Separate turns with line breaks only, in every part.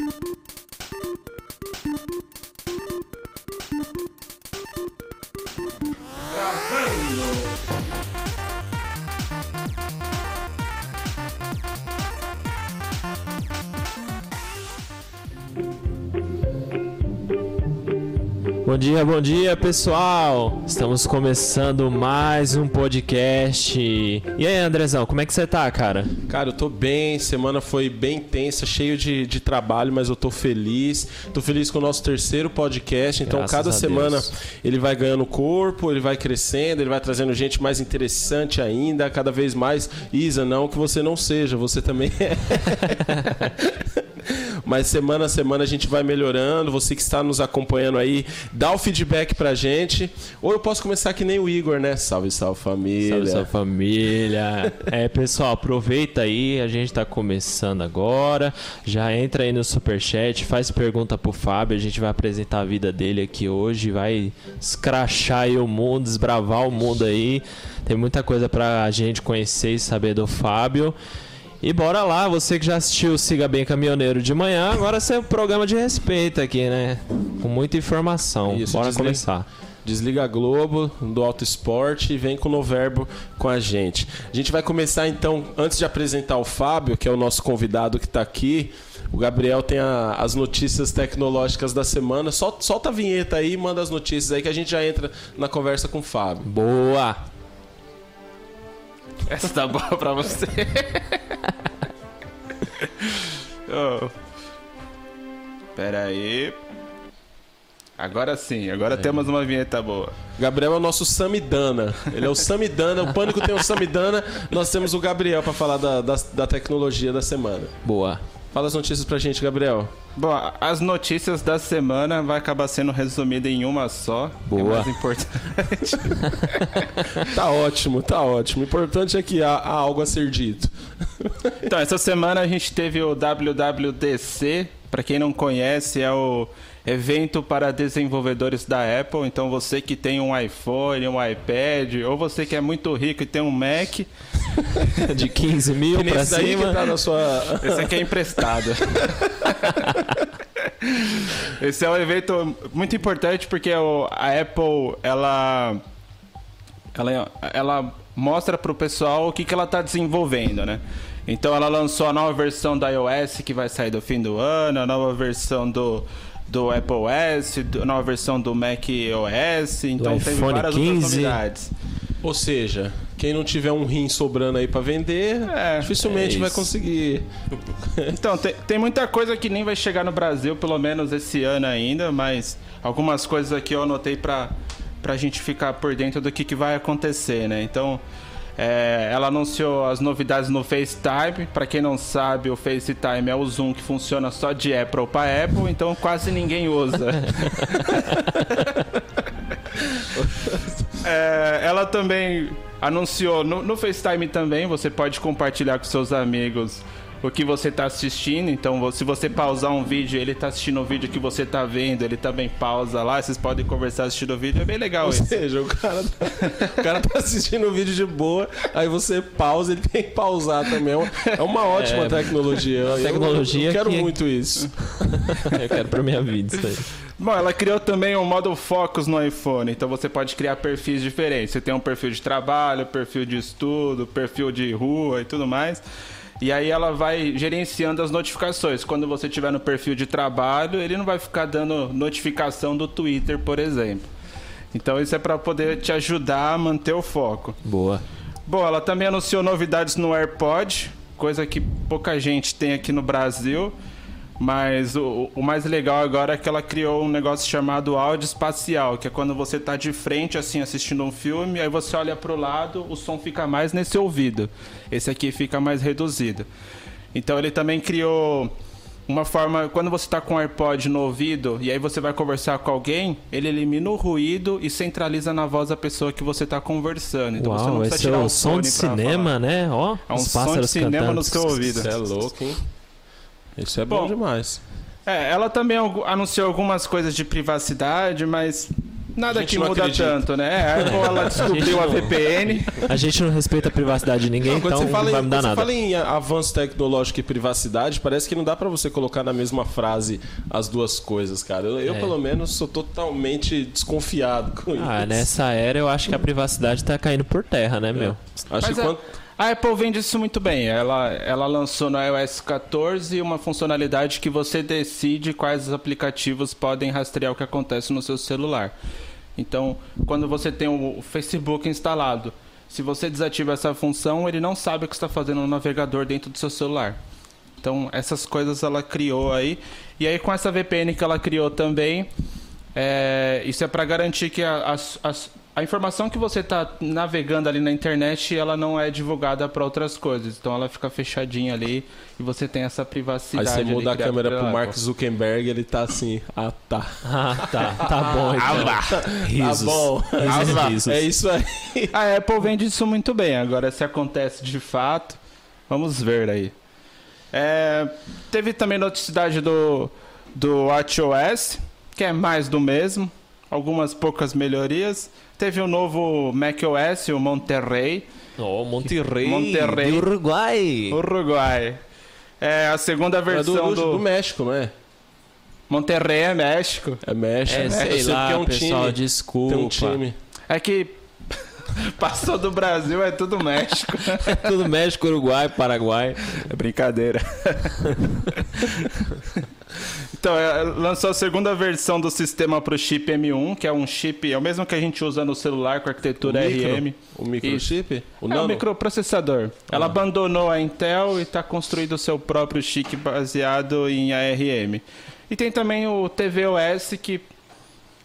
Thank you. Bom dia, bom dia pessoal! Estamos começando mais um podcast. E aí, Andrezão, como é que você tá, cara?
Cara, eu tô bem, semana foi bem tensa, cheio de, de trabalho, mas eu tô feliz. Tô feliz com o nosso terceiro podcast, então
Graças
cada semana
Deus.
ele vai ganhando corpo, ele vai crescendo, ele vai trazendo gente mais interessante ainda, cada vez mais. Isa, não que você não seja, você também é. Mas semana a semana a gente vai melhorando. Você que está nos acompanhando aí, dá o feedback pra gente. Ou eu posso começar que nem o Igor, né? Salve, salve família.
Salve, salve família. É, pessoal, aproveita aí, a gente tá começando agora. Já entra aí no superchat, faz pergunta pro Fábio, a gente vai apresentar a vida dele aqui hoje, vai escrachar aí o mundo, desbravar o mundo aí. Tem muita coisa pra gente conhecer e saber do Fábio. E bora lá, você que já assistiu Siga Bem Caminhoneiro de manhã, agora esse é um programa de respeito aqui, né? Com muita informação.
Isso,
bora
desliga-
começar.
Desliga a Globo do Auto Esporte e vem com o Noverbo com a gente. A gente vai começar então, antes de apresentar o Fábio, que é o nosso convidado que está aqui. O Gabriel tem a- as notícias tecnológicas da semana. Sol- solta a vinheta aí e manda as notícias aí que a gente já entra na conversa com o Fábio.
Boa!
Essa tá boa pra você. oh. Pera aí. Agora sim, agora temos uma vinheta boa.
Gabriel é o nosso Samidana. Ele é o Samidana. O Pânico tem o Samidana. Nós temos o Gabriel para falar da, da, da tecnologia da semana.
Boa.
Fala as notícias pra gente, Gabriel.
Bom, as notícias da semana vai acabar sendo resumida em uma só.
Boa.
É mais importante.
Tá ótimo, tá ótimo. O importante é que há, há algo a ser dito.
Então, essa semana a gente teve o WWDC. Pra quem não conhece, é o evento para desenvolvedores da Apple. Então, você que tem um iPhone, um iPad, ou você que é muito rico e tem um Mac,
De 15 mil
que
cima.
tá na sua.
Esse aqui é emprestado. Esse é um evento muito importante porque o- a Apple ela ela, ela mostra pro pessoal o que, que ela tá desenvolvendo, né? Então ela lançou a nova versão da iOS que vai sair do fim do ano, a nova versão do do Apple OS, a nova versão do Mac OS, então tem várias outras
15.
novidades.
Ou seja, quem não tiver um rim sobrando aí pra vender,
É,
dificilmente
é
vai conseguir.
Então, tem, tem muita coisa que nem vai chegar no Brasil, pelo menos esse ano ainda, mas algumas coisas aqui eu anotei pra, pra gente ficar por dentro do que, que vai acontecer, né? Então, é, ela anunciou as novidades no FaceTime. Pra quem não sabe, o FaceTime é o Zoom que funciona só de Apple para Apple, então quase ninguém usa. É, ela também anunciou no, no FaceTime também, você pode compartilhar com seus amigos o que você está assistindo. Então, se você pausar um vídeo, ele está assistindo o vídeo que você está vendo, ele também pausa lá, vocês podem conversar assistindo o vídeo, é bem legal
Ou
isso.
seja, o cara, tá, o cara tá assistindo o vídeo de boa, aí você pausa, ele tem que pausar também. É uma- É uma ótima
É,
tecnologia. Eu-
tecnologia
eu, quero
que-
muito isso.
Eu quero pra minha vida isso aí.
Bom, ela criou também o modo Focus no iPhone, então você pode criar perfis diferentes. Você tem um perfil de trabalho, perfil de estudo, perfil de rua e tudo mais. E aí ela vai gerenciando as notificações. Quando você estiver no perfil de trabalho, ele não vai ficar dando notificação do Twitter, por exemplo. Então isso é para poder te ajudar a manter o foco.
Boa.
Bom, ela também anunciou novidades no AirPod, coisa que pouca gente tem aqui no Brasil. Mas o, o mais legal agora é que ela criou um negócio chamado áudio espacial, que é quando você tá de frente, assim, assistindo um filme, aí você olha pro lado, o som fica mais nesse ouvido. Esse aqui fica mais reduzido. Então ele também criou uma forma, quando você tá com o AirPod no ouvido e aí você vai conversar com alguém, ele elimina o ruído e centraliza na voz da pessoa que você tá conversando. Então você não
Uau,
precisa
esse é
tirar
o
o
som de cinema,
falar.
né? Ó,
É um
os
som de
pássaros
cinema
cantando.
no seu ouvido.
Isso é louco, hein? Isso é bom,
Bom,
demais.
É, ela também anunciou algumas coisas de privacidade, mas Nada
A
que muda
acredita.
tanto, né? A Apple ela descobriu a VPN.
A gente não respeita a privacidade de ninguém,
Não, quando
então
você fala,
não vai
em,
mudar
quando você
nada.
fala em avanço tecnológico e privacidade, parece que não dá pra você colocar na mesma frase as duas coisas, cara. Eu, eu,
É.
pelo menos, sou totalmente desconfiado com
Ah,
isso.
nessa era eu acho que a privacidade tá caindo por terra, né, meu?
Acho
Mas
que
a,
quando...
a Apple vende isso muito bem. Ela, ela lançou no iOS 14 uma funcionalidade que você decide quais aplicativos podem rastrear o que acontece no seu celular. Então, quando você tem o Facebook instalado, se você desativa essa função, ele não sabe o que está fazendo no navegador dentro do seu celular. Então, essas coisas ela criou aí. E aí, com essa VPN que ela criou também, é, isso é para garantir que as- a informação que você está navegando ali na internet, ela não é divulgada para outras coisas. Então, ela fica fechadinha ali e você tem essa
Aí
privacidade.
você
ali
muda a câmera pro Mark. Zuckerberg, ele tá assim, ah tá.
Ah, tá. Tá bom, então. Risos.
Tá bom.
Risos,
Ah,
risos.
É isso aí.
A Apple vende isso muito bem. Agora, se acontece de fato, vamos ver aí. É, teve também noticidade do, do WatchOS, que é mais do mesmo. Algumas poucas melhorias. Teve o novo macOS, o Monterrey,
Oh, Monterrey.
Monterrey.
Do Uruguai.
Uruguai. É a segunda
É do,
versão
do,
do,
México, não é?
Monterrey é México.
É México.
É,
Eu
sei
sei
lá,
é um
pessoal,
time.
desculpa.
Tem um time.
É que passou do Brasil, é tudo México.
Tudo México, Uruguai, Paraguai.
É brincadeira. então, é, lançou a segunda versão do sistema para o chip M1, que é um chip, é o mesmo que a gente usa no celular com arquitetura
O micro?
RM.
O microchip? O
é
nano?
um microprocessador. Ela abandonou a Intel e está construindo o seu próprio chip baseado em ARM. E tem também o tvOS, que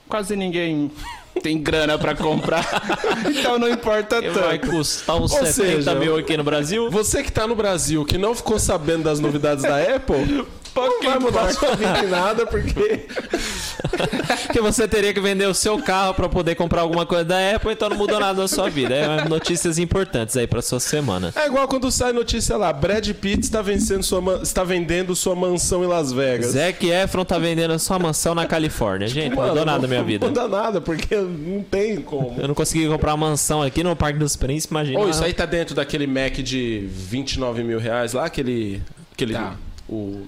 quase ninguém tem grana para comprar, então não importa
Que vai
tanto.
custar uns
Ou
70
seja,
mil aqui no Brasil.
Você que tá no Brasil, que não ficou sabendo das novidades da Apple,
Pouco
não vai mudar sua vida em nada, porque
Porque você teria que vender o seu carro pra poder comprar alguma coisa da Apple, então não mudou nada na sua vida. É notícias importantes aí pra sua semana.
é igual quando sai notícia lá, Brad Pitt está, vencendo sua está vendendo sua mansão em Las Vegas.
Zac Efron tá vendendo sua mansão na Califórnia. Gente, não
Mano,
mudou nada na minha vida.
Não muda nada, porque não tem como.
Eu não consegui comprar uma mansão aqui no Parque dos Príncipes, imagina.
Ou isso aí tá dentro daquele Mac de 29 mil reais lá, aquele. aquele
Tá.
o,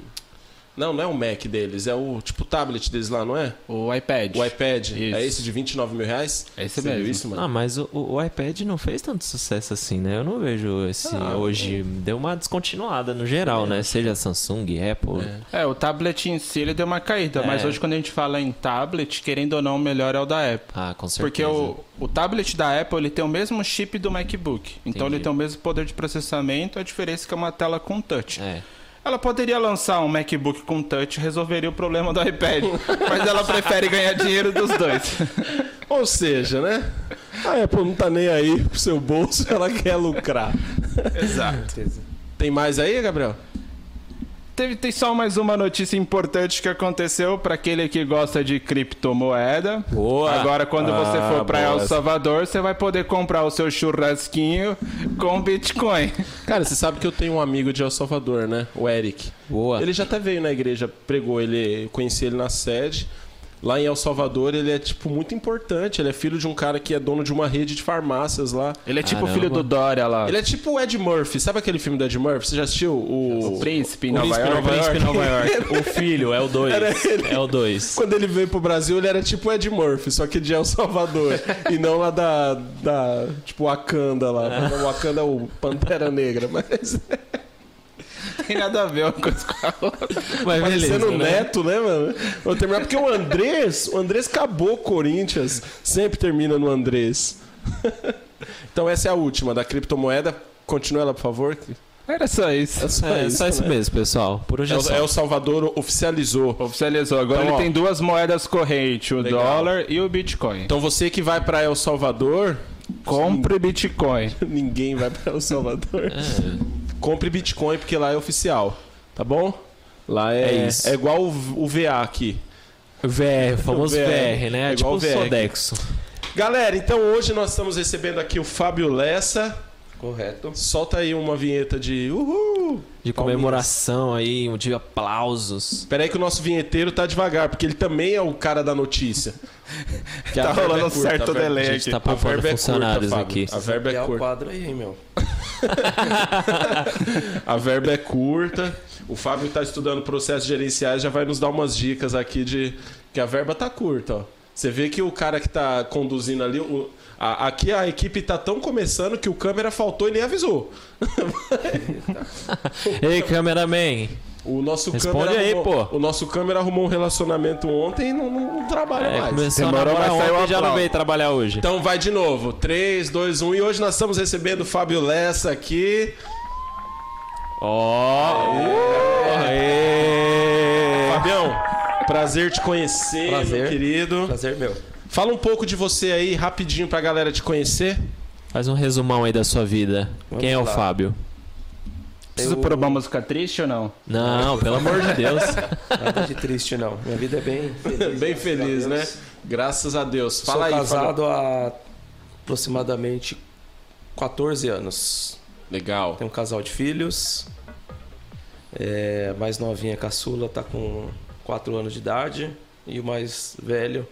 não, não é o Mac deles, é o tipo tablet deles lá, não é?
O iPad.
O iPad.
Isso.
É esse de 29 mil reais?
É esse
Você viu
mesmo.
isso, mano?
Ah, mas o, o- iPad não fez tanto sucesso assim, né? Eu não vejo esse
Ah,
hoje. Deu uma descontinuada no geral, né? Seja Samsung, Apple.
É.
É, o tablet em si ele deu uma caída, mas
É.
hoje quando a gente fala em tablet, querendo ou não, o melhor é o da Apple.
Ah, com certeza.
Porque o, o tablet da Apple ele tem o mesmo chip do MacBook. Então
Entendi.
ele tem o mesmo poder de processamento, a diferença é que é uma tela com touch.
É.
Ela poderia lançar um MacBook com touch e resolveria o problema do iPad. mas ela prefere ganhar dinheiro dos dois.
Ou seja, né? A Apple não tá nem aí pro seu bolso, ela quer lucrar.
Exato.
Tem mais aí, Gabriel?
Teve, tem só mais uma notícia importante que aconteceu para aquele que gosta de criptomoeda.
Boa!
Agora, quando você
Ah,
for para. El Salvador, você vai poder comprar o seu churrasquinho com Bitcoin.
Cara, você sabe que eu tenho um amigo de El Salvador, né? O Eric.
Boa.
Ele já até veio na igreja, pregou, ele conheci ele na sede. Lá em El Salvador, ele é, tipo, muito importante. Ele é filho de um cara que é dono de uma rede de farmácias lá.
Ele é tipo o
Caramba.
filho do Dória lá.
Ele é tipo o Ed Murphy. Sabe aquele filme do Ed Murphy? Você já assistiu? O,
O Príncipe em Nova
Nova
Príncipe
York.
Nova York. O filho é o 2.
Era ele.
É o 2.
Quando ele veio pro Brasil, ele era tipo o Ed Murphy, só que de El Salvador. e não lá da, da. Tipo, Wakanda lá. O Wakanda é o Pantera Negra. Mas
tem nada a ver uma coisa com a outra.
Mas
parecendo o
né?
Neto, né, mano? Vou terminar porque o Andrés. O Andrés acabou o Corinthians. Sempre termina no Andrés. então essa é a última da criptomoeda. Continua ela, por favor.
Era só isso.
É só
É,
isso.
só isso
né?
mesmo, pessoal. Por hoje é,
É o,
só.
é o Salvador oficializou.
Oficializou. Agora
Então,
ele
ó.
tem duas moedas correntes, o
Legal.
dólar e o Bitcoin.
Então você que vai pra El Salvador,
Compre Bitcoin.
ninguém vai pra El Salvador.
É.
Compre Bitcoin porque lá é oficial, tá bom? Lá é,
É isso.
é igual o, o VA aqui.
VR, famoso
VR,
VR, né?
é
tipo
igual
o
VR.
Sodexo.
Galera, então hoje nós estamos recebendo aqui o Fábio Lessa.
Correto.
Solta aí uma vinheta de uhul!
De comemoração aí, um de aplausos.
Espera aí que o nosso vinheteiro tá devagar, porque ele também é o cara da notícia. Que
Tá
a verba
rolando um
curta,
certo delay
A gente
aqui.
tá
A
poupando
verba é curta,
funcionários aqui.
A verba é
o
curta.
quadro aí, meu.
A verba é curta. O Fábio tá estudando processos gerenciais, já vai nos dar umas dicas aqui de que a verba tá curta, ó. Você vê que o cara que tá conduzindo ali, o- a- aqui a equipe tá tão começando que o câmera faltou e nem avisou.
Ei, cameraman.
O nosso
Responde
câmera
aí,
arrumou,
pô.
O nosso câmera arrumou um relacionamento ontem e não, não- não trabalha
É,
mais.
começou a
Demorou,
namorar
mas saiu
ontem e já não veio trabalhar hoje.
Então vai de novo. 3, 2, 1. E hoje nós estamos recebendo o Fábio Lessa aqui.
Ó! Aê!
Fabião, prazer te conhecer,
Prazer.
meu querido.
Prazer meu.
Fala um pouco de você aí, rapidinho, pra galera te conhecer.
Faz um resumão aí da sua vida.
Vamos
Quem é o
lá.
Fábio?
Preciso
Eu-
pôr uma música triste ou não?
Não, pelo amor de Deus.
Nada de triste, não. Minha vida é bem feliz.
Bem
graças
feliz,
a
né?
Deus.
Graças a Deus.
Sou
Fala aí,
casado há aproximadamente 14 anos.
Legal.
Tenho um casal de filhos. É, a mais novinha, caçula, tá com 4 anos de idade. E o mais velho,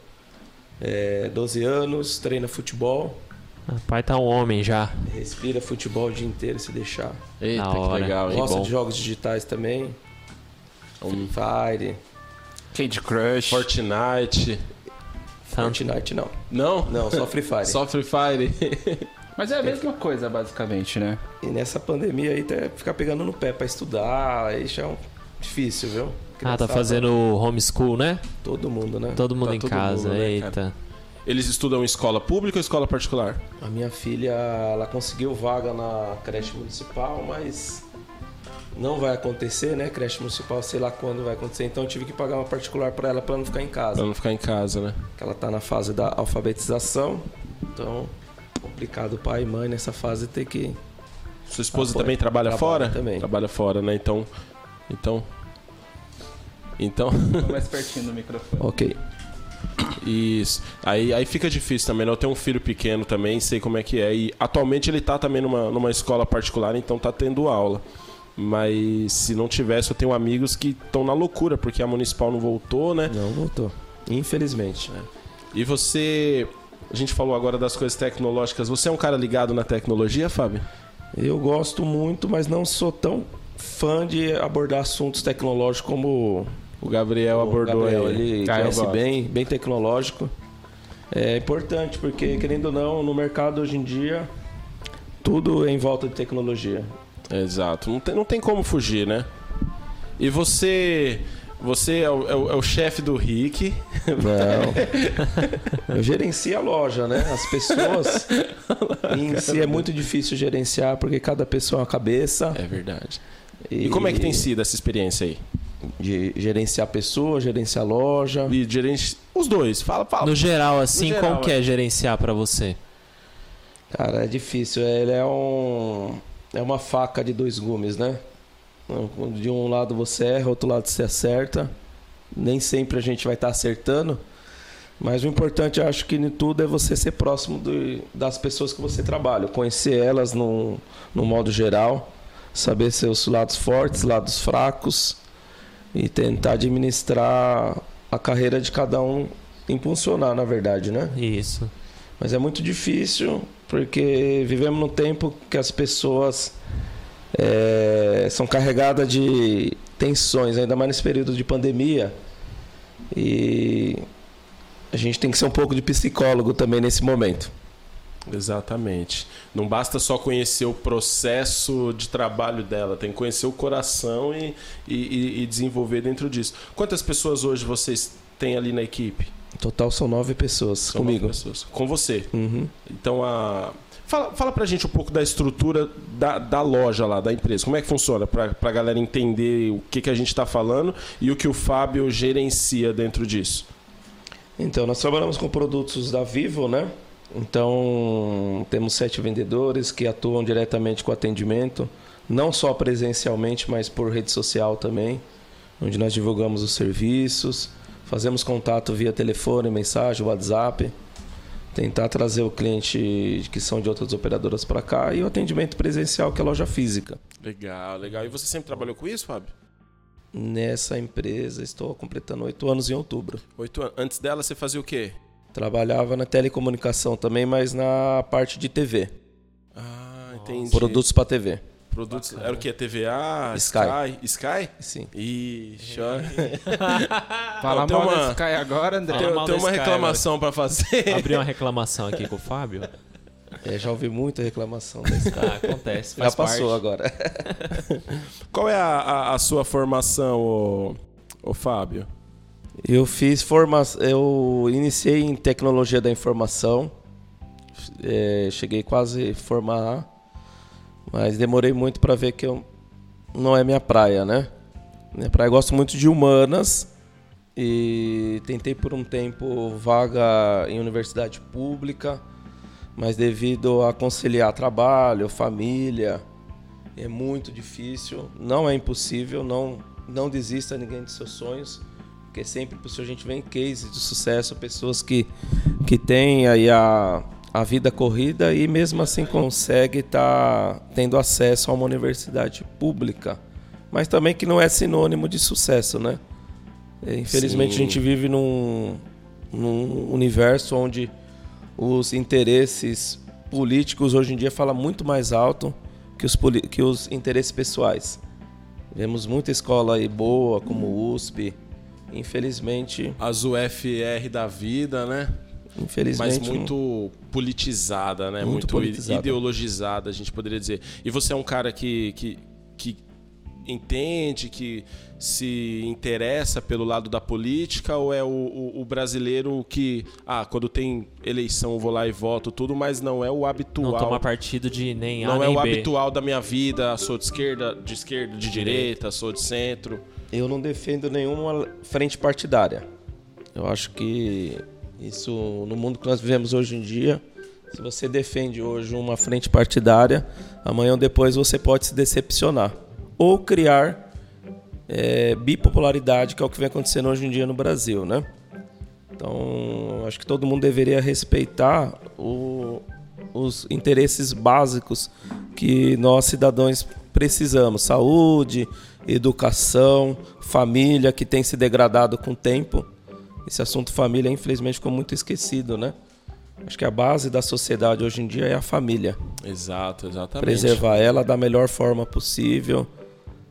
é 12 anos, treina futebol.
O pai tá um homem já.
Respira futebol o dia inteiro se deixar.
Eita, que
hora.
legal, hein?
Gosta
bom.
de jogos digitais também.
Um
Free Fire.
Candy Crush.
Fortnite.
Tanto.
Fortnite não.
Não?
Não, só Free Fire.
Só Free Fire.
Mas é a mesma coisa, basicamente, né?
E nessa pandemia aí, até ficar pegando no pé pra estudar, aí já é um... difícil, viu?
Ah, tá fazendo homeschool, né?
Todo mundo, né?
Todo mundo
Tá
em
todo
casa.
mundo, né,
Eita.
Eles estudam em escola pública ou escola particular?
A minha filha, ela conseguiu vaga na creche municipal, mas não vai acontecer, né? Creche municipal, sei lá quando vai acontecer. Então eu tive que pagar uma particular pra ela pra não ficar em casa.
Pra não ficar em casa, né?
Porque ela tá na fase da alfabetização. Então, complicado pai e mãe nessa fase ter que
Sua esposa
Apoio.
também trabalha,
Trabalha
fora?
também.
Trabalha fora, né? Então. Então. Então.
Mais pertinho do microfone.
OK.
Isso. Aí, aí fica difícil também, né? Eu tenho um filho pequeno também, sei como é que é. E atualmente ele tá também numa, numa escola particular, então tá tendo aula. Mas se não tivesse, eu tenho amigos que estão na loucura, porque a municipal não voltou, né?
Não voltou. Infelizmente.
E você. A gente falou agora das coisas tecnológicas. Você é um cara ligado na tecnologia, Fábio?
Eu gosto muito, mas não sou tão fã de abordar assuntos tecnológicos como
O Gabriel
o
abordou
Gabriel.
aí.
Ele
Ah,
conhece bem, bem tecnológico. É importante, porque querendo ou não, no mercado hoje em dia, tudo é em volta de tecnologia.
Exato. Não tem, não tem como fugir, né? E você. Você é o, é o- é o chefe do Rick.
Não. Eu gerencio a loja, né? As pessoas em si é muito difícil gerenciar, porque cada pessoa é uma cabeça.
É verdade. E como é que tem sido essa experiência aí?
De gerenciar pessoa, gerenciar loja.
E gerente. Os dois. Fala, fala.
No geral, assim,
geral,
como que é gerenciar pra você?
Cara, é difícil. Ele é um. É uma faca de dois gumes, né? De um lado você erra, outro lado você acerta. Nem sempre a gente vai estar acertando. Mas o importante, eu acho que em tudo é você ser próximo do- das pessoas que você trabalha. Conhecer elas no, no modo geral. Saber seus lados fortes, lados fracos. E tentar administrar a carreira de cada um. Impulsionar, na verdade, né?
Isso.
Mas é muito difícil porque vivemos num tempo que as pessoas é, são carregadas de tensões, ainda mais nesse período de pandemia. E a gente tem que ser um pouco de psicólogo também nesse momento.
Exatamente. Não basta só conhecer o processo de trabalho dela, tem que conhecer o coração e, e- e- desenvolver dentro disso. Quantas pessoas hoje vocês têm ali na equipe?
No total são nove pessoas
São
comigo.
nove pessoas. Com você.
Uhum.
Então, a... fala, fala pra gente um pouco da estrutura da, da loja lá, da empresa. Como é que funciona? Pra, pra galera entender o que, que a gente tá falando e o que o Fábio gerencia dentro disso.
Então, nós trabalhamos com produtos da Vivo, né? Então, temos sete vendedores que atuam diretamente com atendimento, não só presencialmente, mas por rede social também, onde nós divulgamos os serviços, fazemos contato via telefone, mensagem, WhatsApp. tentar trazer o cliente que são de outras operadoras para cá e o atendimento presencial, que é a loja física.
Legal, legal. E você sempre trabalhou com isso, Fábio?
Nessa empresa estou completando oito anos em outubro.
Oito anos. Antes dela você fazia o quê?
Trabalhava na telecomunicação também, mas na parte de TV.
Ah, entendi.
Produtos para TV.
Produtos. Era o quê? TVA?
Sky.
Sky? Sky?
Sim.
Ixi, ó.
Fala
Tem
mal
uma-
da Sky agora, André.
Fala
Tem, tem uma
Sky
reclamação pra fazer.
Abrir uma reclamação aqui com o Fábio.
É, já ouvi muita reclamação da Sky.
Ah, acontece,
já passou
parte.
agora.
Qual é a, a- a sua formação, ô, ô Fábio?
Eu fiz formação. Eu iniciei em tecnologia da informação. É, cheguei quase a formar, mas demorei muito para ver que eu, não é minha praia, né? Minha praia eu gosto muito de humanas e tentei por um tempo vaga em universidade pública, mas devido a conciliar trabalho, família, é muito difícil. Não é impossível, não não desista ninguém de seus sonhos, porque sempre por isso a gente vê cases de sucesso, pessoas que que têm aí a a vida corrida e mesmo assim consegue estar tendo acesso a uma universidade pública, mas também que não é sinônimo de sucesso, né? É, Infelizmente
Sim.
a gente vive num, num universo onde os interesses políticos hoje em dia falam muito mais alto que os, que os interesses pessoais. Vemos muita escola aí boa, como o USP. Infelizmente,
As UFR da vida, né?
infelizmente,
Mas muito politizada, né?
Muito
Muito,
politizada.
ideologizada, a gente poderia dizer. E você é um cara que, que, que entende, que se interessa pelo lado da política, ou é o, o- o brasileiro que, ah, quando tem eleição eu vou lá e voto, tudo, mas não é o habitual.
Não toma partido de nem A
Não é
nem
o
B.
habitual da minha vida, sou de esquerda, de esquerda, de direita, sou de centro.
Eu não defendo nenhuma frente partidária. Eu acho que isso no mundo que nós vivemos hoje em dia, se você defende hoje uma frente partidária, amanhã ou depois você pode se decepcionar ou criar é, bipolaridade, que é o que vem acontecendo hoje em dia no Brasil, né? Então, acho que todo mundo deveria respeitar o- os interesses básicos que nós cidadãos precisamos: saúde, educação, família, que tem se degradado com o tempo. Esse assunto família, infelizmente, ficou muito esquecido, né? Acho que a base da sociedade hoje em dia é a família.
Exato, exatamente.
Preservar ela da melhor forma possível,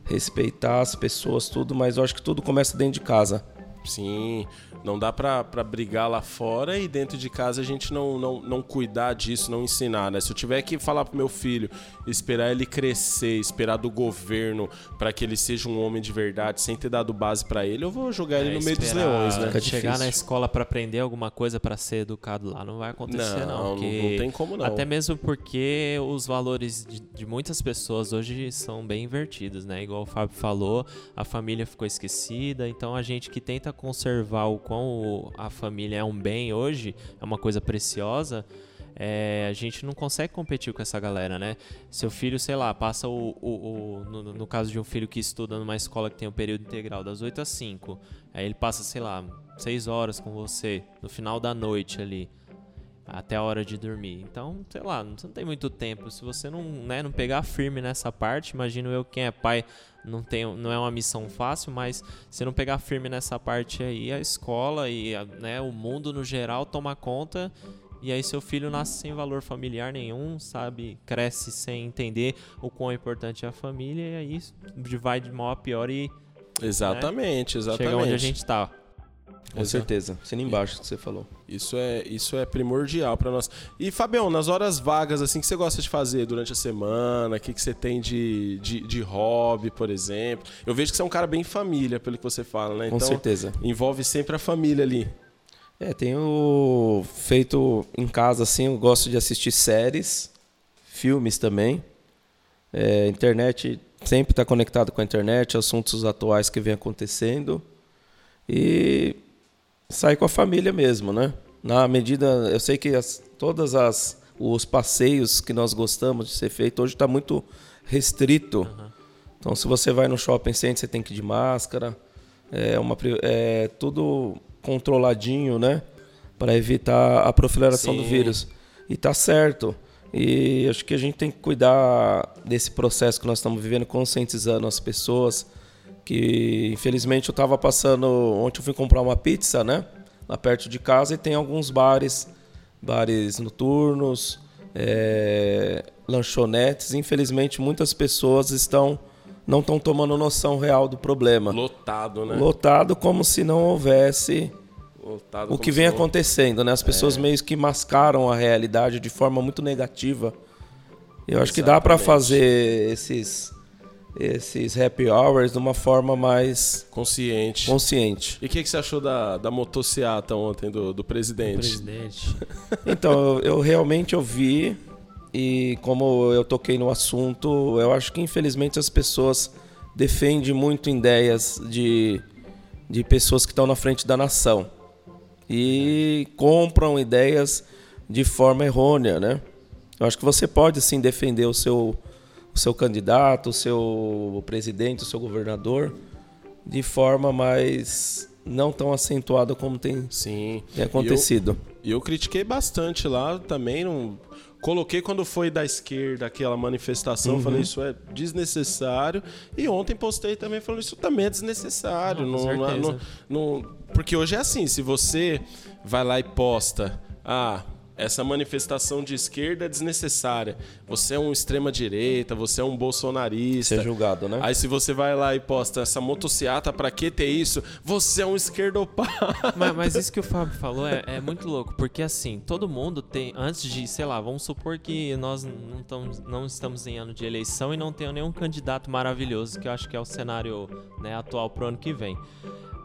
respeitar as pessoas, tudo, mas eu acho que tudo começa dentro de casa.
Sim, não dá pra, pra brigar lá fora e dentro de casa a gente não, não, não cuidar disso, não ensinar, né? Se eu tiver que falar pro meu filho, esperar ele crescer, esperar do governo pra que ele seja um homem de verdade, sem ter dado base pra ele, eu vou jogar ele
É,
no meio dos leões, né?
Chegar na escola pra aprender alguma coisa pra ser educado lá não vai acontecer não,
Não, não, não tem como não.
até mesmo porque os valores de, de muitas pessoas hoje são bem invertidos, né? Igual o Fábio falou, a família ficou esquecida, então a gente que tenta conservar o quão a família é um bem hoje, é uma coisa preciosa. é, a gente não consegue competir com essa galera, né? Seu filho, sei lá, passa o. o- o- no, no caso de um filho que estuda numa escola que tem o período integral das 8 às 5. Aí ele passa, sei lá, 6 horas com você, no final da noite ali até a hora de dormir. Então, sei lá, você não tem muito tempo. Se você não, né, não pegar firme nessa parte, imagino eu quem é pai não tem, não é uma missão fácil, mas se não pegar firme nessa parte aí, a escola e a- né, o mundo no geral toma conta. E aí seu filho nasce sem valor familiar nenhum, sabe? Cresce sem entender o quão importante é a família e aí vai de mal a pior e
Exatamente, exatamente.
chega onde a gente tá.
Com
Exato.
certeza. Sendo embaixo que você falou.
Isso é, isso é primordial pra nós. E, Fabião, nas horas vagas, assim, que você gosta de fazer durante a semana? O que, que você tem de, de, de hobby, por exemplo? Eu vejo que você é um cara bem família, pelo que você fala, né?
Com
então,
certeza.
envolve sempre a família ali.
É, tenho feito em casa assim, eu gosto de assistir séries, filmes também. É, internet sempre está conectado com a internet, assuntos atuais que vem acontecendo. E sair com a família mesmo, né? Na medida, eu sei que as, todas as os passeios que nós gostamos de ser feito hoje está muito restrito. Então, se você vai no shopping center, você tem que ir de máscara. É uma é tudo controladinho, né? para evitar a proliferação
Sim.
do vírus. E tá certo. E acho que a gente tem que cuidar desse processo que nós estamos vivendo, conscientizando as pessoas. Que infelizmente eu estava passando. Ontem eu fui comprar uma pizza, né? Lá perto de casa e tem alguns bares, bares noturnos, é, lanchonetes. Infelizmente muitas pessoas estão não estão tomando noção real do problema.
Lotado, né?
Lotado como se não houvesse
Lotado
o que vem acontecendo, né? As pessoas meio que mascaram a realidade de forma muito negativa. Eu acho que dá
Exatamente.
fazer esses esses happy hours de uma forma mais
Consciente.
consciente.
E o que, que você achou da, da motociata ontem do, do presidente?
Presidente.
Então, eu, eu realmente ouvi e como eu toquei no assunto, eu acho que infelizmente as pessoas defendem muito ideias de, de pessoas que estão na frente da nação e compram ideias de forma errônea, né? Eu acho que você pode sim defender o seu, o seu candidato, o seu presidente, o seu governador de forma mais não tão acentuada como tem,
Sim.
tem acontecido.
E eu critiquei bastante lá também. Não... Coloquei quando foi da esquerda aquela manifestação,
Uhum.
falei isso é desnecessário. E ontem postei também falando isso também é desnecessário.
Não, com
Não- não-
certeza.
não- não- porque hoje é assim, se você vai lá e posta, ah, essa manifestação de esquerda é desnecessária. Você é um extrema direita, você é um bolsonarista.
Ser julgado, né?
Aí se você vai lá e posta essa motociata, pra que ter isso? Você é um esquerdopata.
mas, mas isso que o Fábio falou é, é muito louco, porque assim, todo mundo tem, antes de, sei lá, vamos supor que nós não, tamo- não estamos em ano de eleição e não tenho nenhum candidato maravilhoso, que eu acho que é o cenário né, atual pro ano que vem.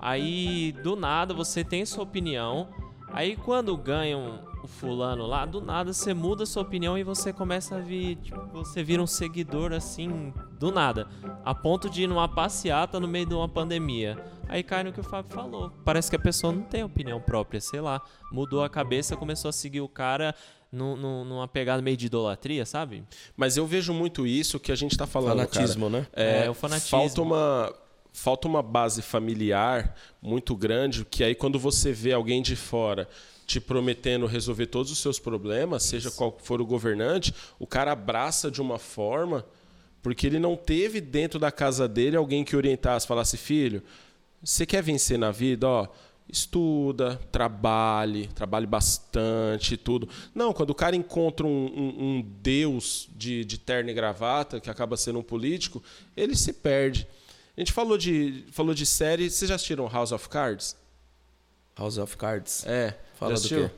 Aí, do nada, você tem sua opinião, aí quando ganham o fulano lá, do nada você muda sua opinião e você começa a vir, tipo, você vira um seguidor assim, do nada, a ponto de ir numa passeata no meio de uma pandemia. Aí cai no que o Fábio falou. Parece que a pessoa não tem opinião própria, sei lá. Mudou a cabeça, começou a seguir o cara num- num- numa pegada meio de idolatria, sabe?
Mas eu vejo muito isso que a gente tá falando,
Fanatismo,
cara.
né?
É,
É, o fanatismo.
Falta uma, falta uma base familiar muito grande, que aí quando você vê alguém de fora te prometendo resolver todos os seus problemas, seja qual for o governante, o cara abraça de uma forma porque ele não teve dentro da casa dele alguém que orientasse, falasse, filho, você quer vencer na vida, ó, estuda, trabalhe, trabalhe bastante e tudo. Não, quando o cara encontra um, um- um deus de, de terno e gravata, que acaba sendo um político, ele se perde. A gente falou de, falou de série, vocês já assistiram House of Cards?
House of Cards.
É.
Fala do quê?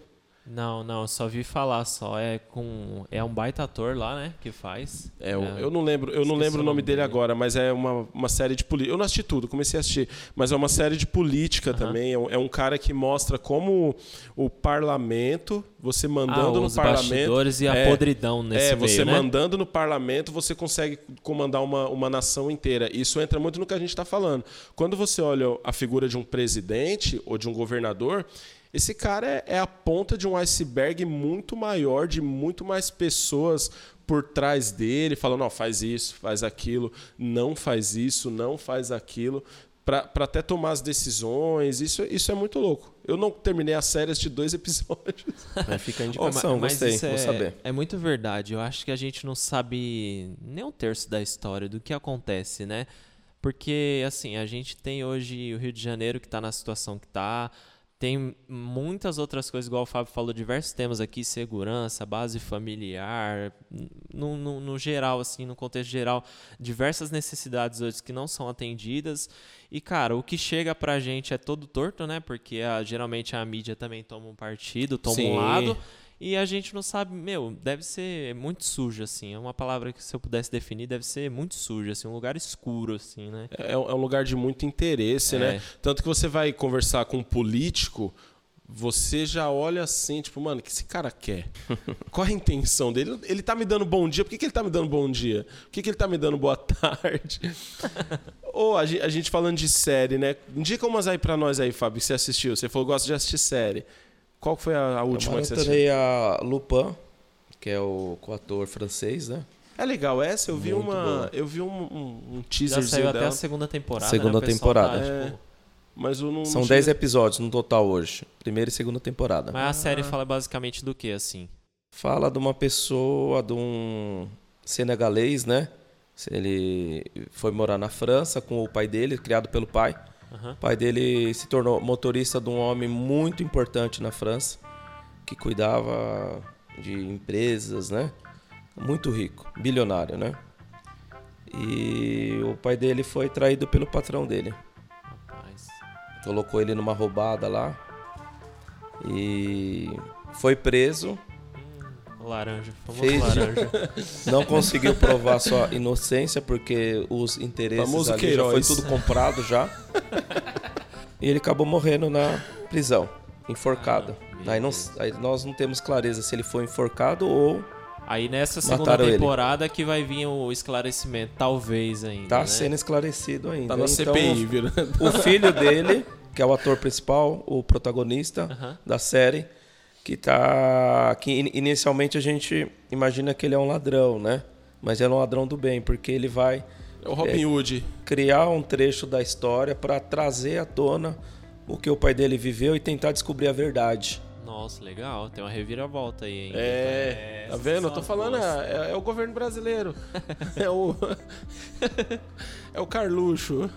Não, não, só vi falar só. É com. É um baita ator lá, né? Que faz.
É, eu, eu não lembro, eu não lembro o nome
nome
dele
dele.
agora, mas é uma, uma série de política. Eu não assisti tudo, comecei a assistir, mas é uma série de política também. É um, é um cara que mostra como o parlamento, você
Ah,
mandando no
os
parlamento.
bastidores e a
é,
podridão nesse
é,
meio,
você
né?
mandando no parlamento, você consegue comandar uma, uma nação inteira. Isso entra muito no que a gente está falando. Quando você olha a figura de um presidente ou de um governador, esse cara é, é a ponta de um iceberg muito maior, de muito mais pessoas por trás dele, falando, ó, faz isso, faz aquilo, não faz isso, não faz aquilo, para até tomar as decisões. Isso, isso é muito louco. Eu não terminei a série de dois episódios.
Aí fica a indicação,
ma- mas
gostei, vou
é,
saber.
É muito verdade. Eu acho que a gente não sabe nem um terço da história do que acontece, né? Porque, assim, a gente tem hoje o Rio de Janeiro que tá na situação que tá. Tem muitas outras coisas, igual o Fábio falou, diversos temas aqui, segurança, base familiar, no, no, no geral, assim, no contexto geral, diversas necessidades hoje que não são atendidas. E, cara, o que chega pra gente é todo torto, né? Porque a- geralmente a mídia também toma um partido, toma
Sim.
um lado. E a gente não sabe, meu, deve ser muito sujo, assim. É uma palavra que, se eu pudesse definir, deve ser muito sujo, assim. Um lugar escuro, assim, né?
É, é um lugar de muito interesse,
É.
né? Tanto que você vai conversar com um político, você já olha assim, tipo, mano, o que esse cara quer? Qual a intenção dele? Ele tá me dando bom dia, por que, que ele tá me dando bom dia? Por que, que ele tá me dando boa tarde? Ou a, gen- a gente falando de série, né? Indica umas aí pra nós aí, Fábio, que você assistiu. Você falou gosta de assistir série. Qual foi a, a última
Eu
que você
a Lupin, que é o coator francês, né?
É legal essa? Eu vi
Muito
uma.
boa.
Eu vi um, um, um
Já
teaserzinho
saiu até
dela.
a segunda temporada.
Segunda
né? O
temporada.
Tá,
É.
tipo,
Mas eu não.
São
não
10
cheguei-
episódios no total hoje. Primeira e segunda temporada.
Mas a série fala basicamente do que, assim?
Fala de uma pessoa, de um senegalês, né? Ele foi morar na França com o pai dele, criado pelo pai.
Aham.
O pai dele se tornou motorista de um homem muito importante na França, que cuidava de empresas, né? Muito rico, bilionário, né? E o pai dele foi traído pelo patrão dele.
Rapaz.
Colocou ele numa roubada lá. E foi preso.
Laranja, famoso
Fez-
laranja.
Não conseguiu provar sua inocência porque os interesses
Famoso
ali já foi tudo comprado já. e ele acabou morrendo na prisão, enforcado.
Ah,
aí, não- aí nós não temos clareza se ele foi enforcado ou
Aí nessa segunda
Mataram ele.
temporada que vai vir o esclarecimento, talvez ainda.
tá
né?
sendo esclarecido ainda.
Tá na
então,
CPI, viu?
o filho dele, que é o ator principal, o protagonista
Aham.
da série, que tá que in- inicialmente a gente imagina que ele é um ladrão, né? Mas ele é um ladrão do bem, porque ele vai
É o Robin Hood.
criar um trecho da história para trazer à tona o que o pai dele viveu e tentar descobrir a verdade.
Nossa, legal. Tem uma reviravolta aí ainda.
É, tá
essas
vendo? Eu tô falando,
boas.
é, é o governo brasileiro. é o. é o Carluxo.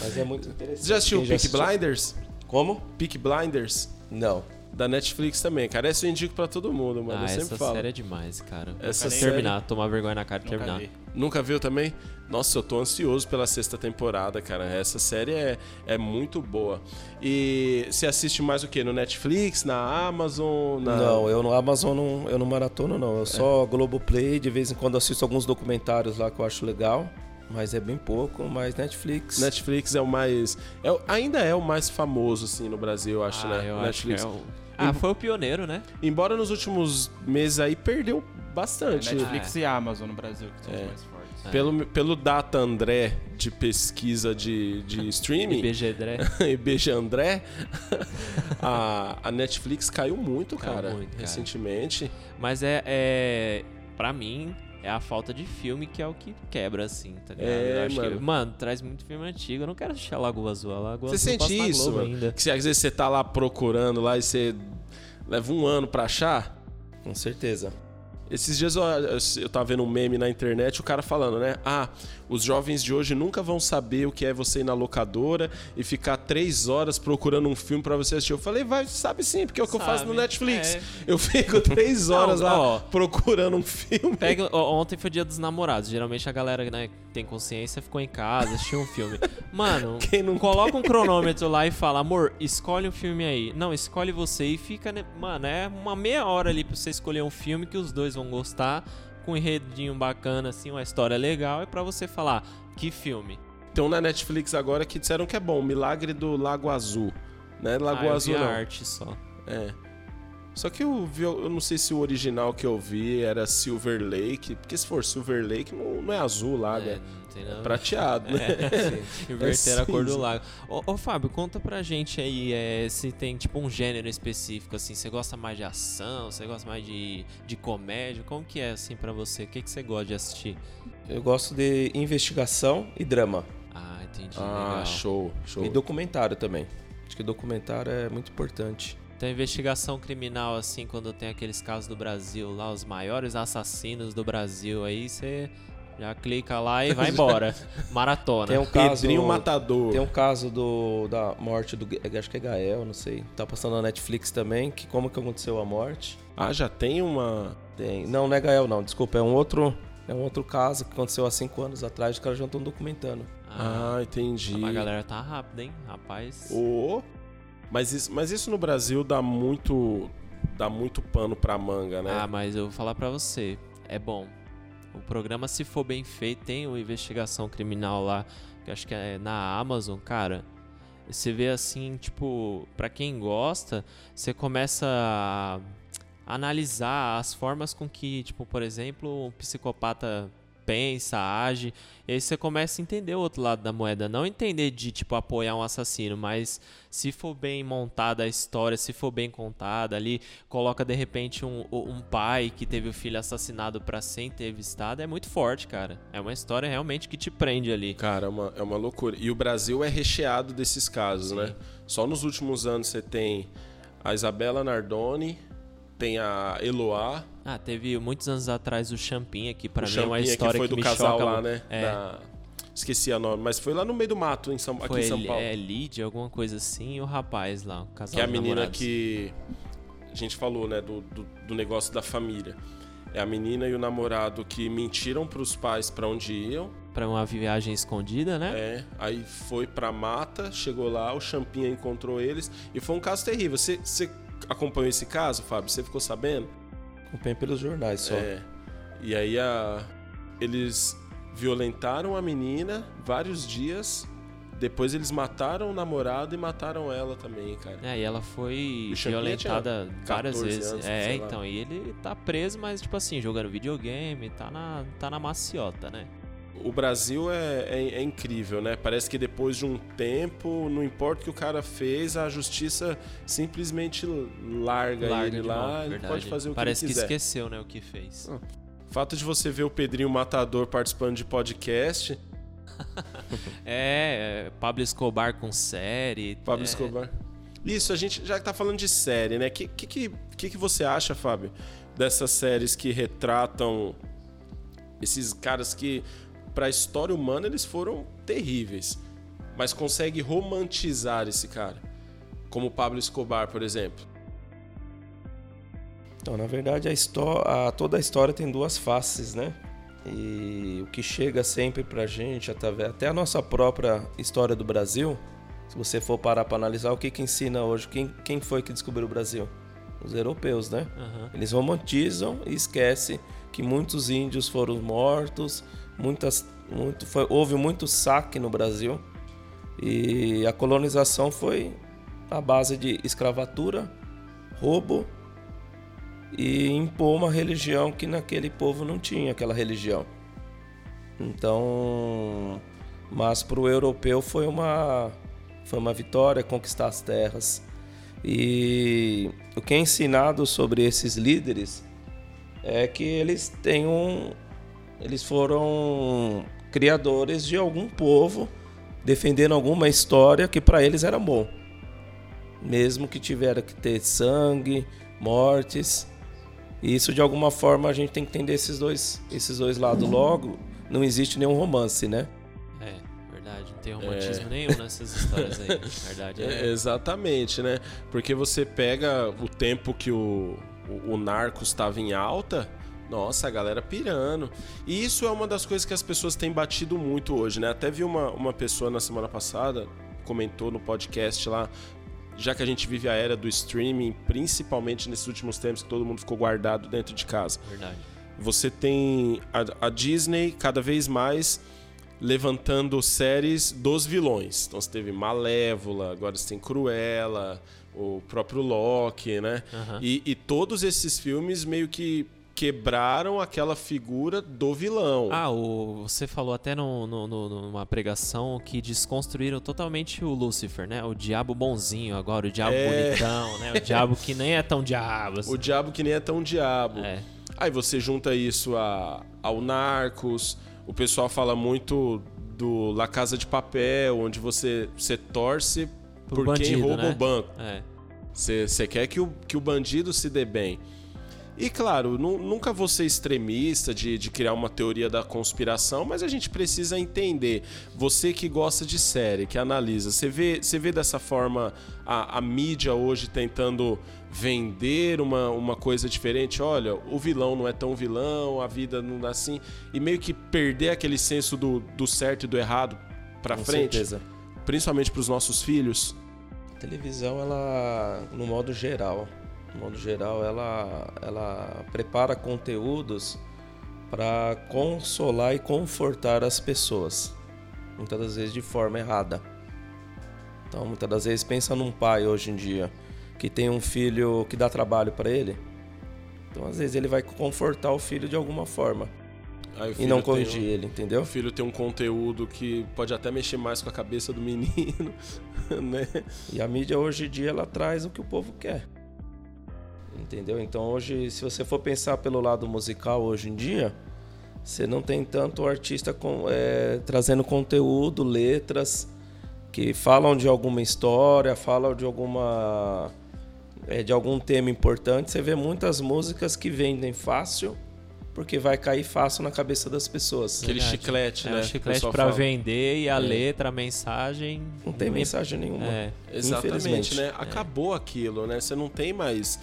Mas é muito interessante.
Você já assistiu Peak? Blinders?
Como?
Peak Blinders?
Não.
Da Netflix também, cara. Essa eu indico pra todo mundo, mano.
Ah,
eu sempre
essa
falo.
série é demais, cara.
Essa série-
terminar, tomar vergonha na cara e terminar.
vi.
Nunca viu também? Nossa, eu tô ansioso pela sexta temporada, cara. Essa série é, é muito boa. E você assiste mais o quê? No Netflix, na Amazon? Na...
Não, eu no Amazon não, eu não maratono não. Eu só Globoplay, de vez em quando assisto alguns documentários lá que eu acho legal. Mas é bem pouco, mas Netflix.
Netflix é o mais. é o- ainda é o mais famoso, assim, no Brasil, eu acho,
ah,
né?
eu acho que
Netflix.
é o... Ah, foi o pioneiro, né?
Embora nos últimos meses aí perdeu bastante.
Netflix e Amazon no Brasil, que são
É.
os mais fortes.
Pelo, pelo Data André de pesquisa de, de streaming,
IBG Dré.
IBG André, a, a Netflix caiu muito,
Caiu
cara,
muito, cara.
recentemente.
Mas é, é. Pra mim, é a falta de filme que é o que quebra, assim, tá ligado?
É, mano.
Que, mano, traz muito filme antigo. Eu não quero assistir a Lagoa Azul. A Lagoa
Você
Azul
sente isso, mano?
ainda.
Que se, às vezes você tá lá procurando lá e você leva um ano pra achar?
Com certeza.
Esses dias eu, eu, tava vendo um meme na internet, o cara falando, né? Ah, os jovens de hoje nunca vão saber o que é você ir na locadora e ficar três horas procurando um filme pra você assistir. Eu falei, vai, sabe sim, porque é o que eu faço no
Sabe,
Netflix.
é.
Eu fico três horas
Não,
lá
ó.
procurando um filme.
Pega, ó, ontem foi dia dos namorados. Geralmente a galera né, tem consciência ficou em casa, assistiu um filme. Mano,
Quem não
coloca um cronômetro lá e fala, amor, escolhe um filme aí. Não, escolhe você e fica, né? Mano, é uma meia hora ali pra você escolher um filme que os dois vão gostar, com um enredinho bacana, assim, uma história legal, e pra você falar, que filme?
Tem um na Netflix agora que disseram que é bom, Milagre do Lago Azul. Né? Lago
ah, eu
Azul
vi a
não.
arte só.
É. Só que eu vi, eu não sei se o original que eu vi era Silver Lake, porque se for Silver Lake não, não é azul lá,
É,
né?
nada.
Prateado, né?
É, inverter a cor do lago. Ô, ô, Fábio, conta pra gente aí é, se tem tipo um gênero específico, assim. Você gosta mais de ação? Você gosta mais de, de comédia? Como que é, assim, pra você? O que, que você gosta de assistir?
Eu gosto de investigação e drama.
Ah, entendi.
Ah,
legal.
show, show.
E documentário também. Acho que documentário é muito importante.
Então, investigação criminal, assim, quando tem aqueles casos do Brasil lá, os maiores assassinos do Brasil, aí você já clica lá e vai embora. Maratona.
Tem um caso,
Pedrinho Matador.
tem um caso do, da morte do. Acho que é Gael, não sei. Tá passando na Netflix também. Que como que aconteceu a morte?
Ah, já tem uma.
Tem. Não, não é Gael, não. Desculpa, é um outro. É um outro caso que aconteceu há cinco anos atrás. Os caras já estão documentando.
Ah,
Ah, entendi.
mas a galera tá rápida, hein? Rapaz.
Ô, Mas isso, mas isso no Brasil dá muito. dá muito pano pra manga, né?
Ah, mas eu vou falar pra você, é bom. O programa, se for bem feito, tem uma investigação criminal lá, que acho que é na Amazon, cara. Você vê assim, tipo, pra quem gosta, você começa a analisar as formas com que, tipo, por exemplo, um psicopata pensa, age. E aí você começa a entender o outro lado da moeda. Não entender de, tipo, apoiar um assassino, mas se for bem montada a história, se for bem contada ali, coloca de repente um, um pai que teve o filho assassinado para ser entrevistado, é muito forte, cara. É uma história realmente que te prende ali.
Cara, é uma, é uma loucura. E o Brasil é recheado desses casos,
Sim.
né? Só nos últimos anos você tem a Isabela Nardoni, tem a Eloá,
Ah, teve muitos anos atrás o Champinha, que pra
o
mim é uma história
que foi do
me
casal
choca
lá, né?
É.
Da- Esqueci a nome, mas foi lá no meio do mato, em São... aqui em São Paulo.
é, Lídia, alguma coisa assim, e o rapaz lá, o casal
Que é a menina
namorados.
que a gente falou, né, do, do, do negócio da família. É a menina e o namorado que mentiram pros pais pra onde iam.
Pra uma viagem escondida, né?
É, aí foi pra mata, chegou lá, o Champinha encontrou eles e foi um caso terrível. Você acompanhou esse caso, Fábio? Você ficou sabendo?
Acompanha pelos jornais só.
É. E aí a, eles violentaram a menina vários dias. Depois eles mataram o namorado e mataram ela também, cara.
É, e ela foi violentada várias
14
vezes.
anos,
é, então, e ele tá preso, mas tipo assim, jogando videogame, tá na, tá na maciota, né?
O Brasil é, é- é incrível, né? Parece que depois de um tempo, não importa o que o cara fez, a justiça simplesmente larga,
Larga
ele lá,
mão,
ele pode fazer o
Parece
que
que, esqueceu, né, o que fez.
O fato de você ver o Pedrinho Matador participando de podcast,
É, é, Pablo Escobar com série.
Pablo
é,
Escobar. Isso, a gente já tá falando de série, né? O que, que, que, que que você acha, Fábio, dessas séries que retratam esses caras que, pra história humana, eles foram terríveis, mas consegue romantizar esse cara? Como o Pablo Escobar, por exemplo.
Então, na verdade, a histó- a- toda a história tem duas faces, né? E o que chega sempre pra gente, até a nossa própria história do Brasil, se você for parar para analisar, o que, que ensina hoje? Quem, quem foi que descobriu o Brasil? Os europeus, né?
aham.
Eles romantizam e esquecem que muitos índios foram mortos, muitas, muito, foi, houve muito saque no Brasil e a colonização foi a base de escravatura, roubo e impor uma religião que naquele povo não tinha aquela religião. Então, mas para o europeu foi uma foi uma vitória conquistar as terras. E o que é ensinado sobre esses líderes é que eles têm um eles foram criadores de algum povo defendendo alguma história que para eles era bom. Mesmo que tiveram que ter sangue, mortes. E isso de alguma forma a gente tem que entender esses dois, esses dois lados logo. Não existe nenhum romance, né?
É, verdade. Não tem romantismo nenhum nessas histórias aí. Verdade.
É,
É,
exatamente, né? Porque você pega o tempo que o, o, o Narcos estava em alta, nossa, a galera pirando. E isso é uma das coisas que as pessoas têm batido muito hoje, né? Até vi uma, uma pessoa na semana passada, comentou no podcast lá, já que a gente vive a era do streaming, principalmente nesses últimos tempos que todo mundo ficou guardado dentro de casa.
verdade.
Você tem a, a Disney cada vez mais levantando séries dos vilões. Então você teve Malévola, agora você tem Cruella, o próprio Loki, né?
Aham.
E, e todos esses filmes meio que quebraram aquela figura do vilão.
Ah, o, você falou até no, no- no- numa pregação que desconstruíram totalmente o Lúcifer, né? O diabo bonzinho agora, o diabo
É.
bonitão, né? O diabo que nem é tão diabo. assim.
O diabo que nem é tão diabo.
É.
Aí você junta isso a, ao Narcos, o pessoal fala muito do La Casa de Papel, onde você, você torce por quem
bandido,
rouba
né?
o banco.
É.
Você você quer que o, que o bandido se dê bem. E claro, nu- nunca vou ser extremista de, de criar uma teoria da conspiração, mas a gente precisa entender. Você que gosta de série, que analisa, você vê, você vê dessa forma a, a mídia hoje tentando vender uma, uma coisa diferente? Olha, o vilão não é tão vilão, a vida não dá assim. E meio que perder aquele senso do, do certo e do errado pra
Com
frente,
certeza.
principalmente pros nossos filhos.
A televisão, ela, no modo geral, no modo geral, ela, ela prepara conteúdos para consolar e confortar as pessoas, muitas das vezes de forma errada. Então, muitas das vezes pensa num pai hoje em dia que tem um filho que dá trabalho para ele. Então, às vezes ele vai confortar o filho de alguma forma.
Aí
e não corrigir
um-
ele, entendeu?
O filho tem um conteúdo que pode até mexer mais com a cabeça do menino, né?
E a mídia hoje em dia ela traz o que o povo quer. Entendeu? Então hoje, se você for pensar pelo lado musical hoje em dia, você não tem tanto artista com, é, trazendo conteúdo, letras que falam de alguma história, falam de alguma é, de algum tema importante. Você vê muitas músicas que vendem fácil porque vai cair fácil na cabeça das pessoas.
Aquele
Verdade.
chiclete,
É
né?
um chiclete
fala.
vender e a letra, a mensagem.
Não tem mensagem nenhuma.
É.
Exatamente,
Infelizmente.
né? Acabou aquilo, né? Você não tem mais.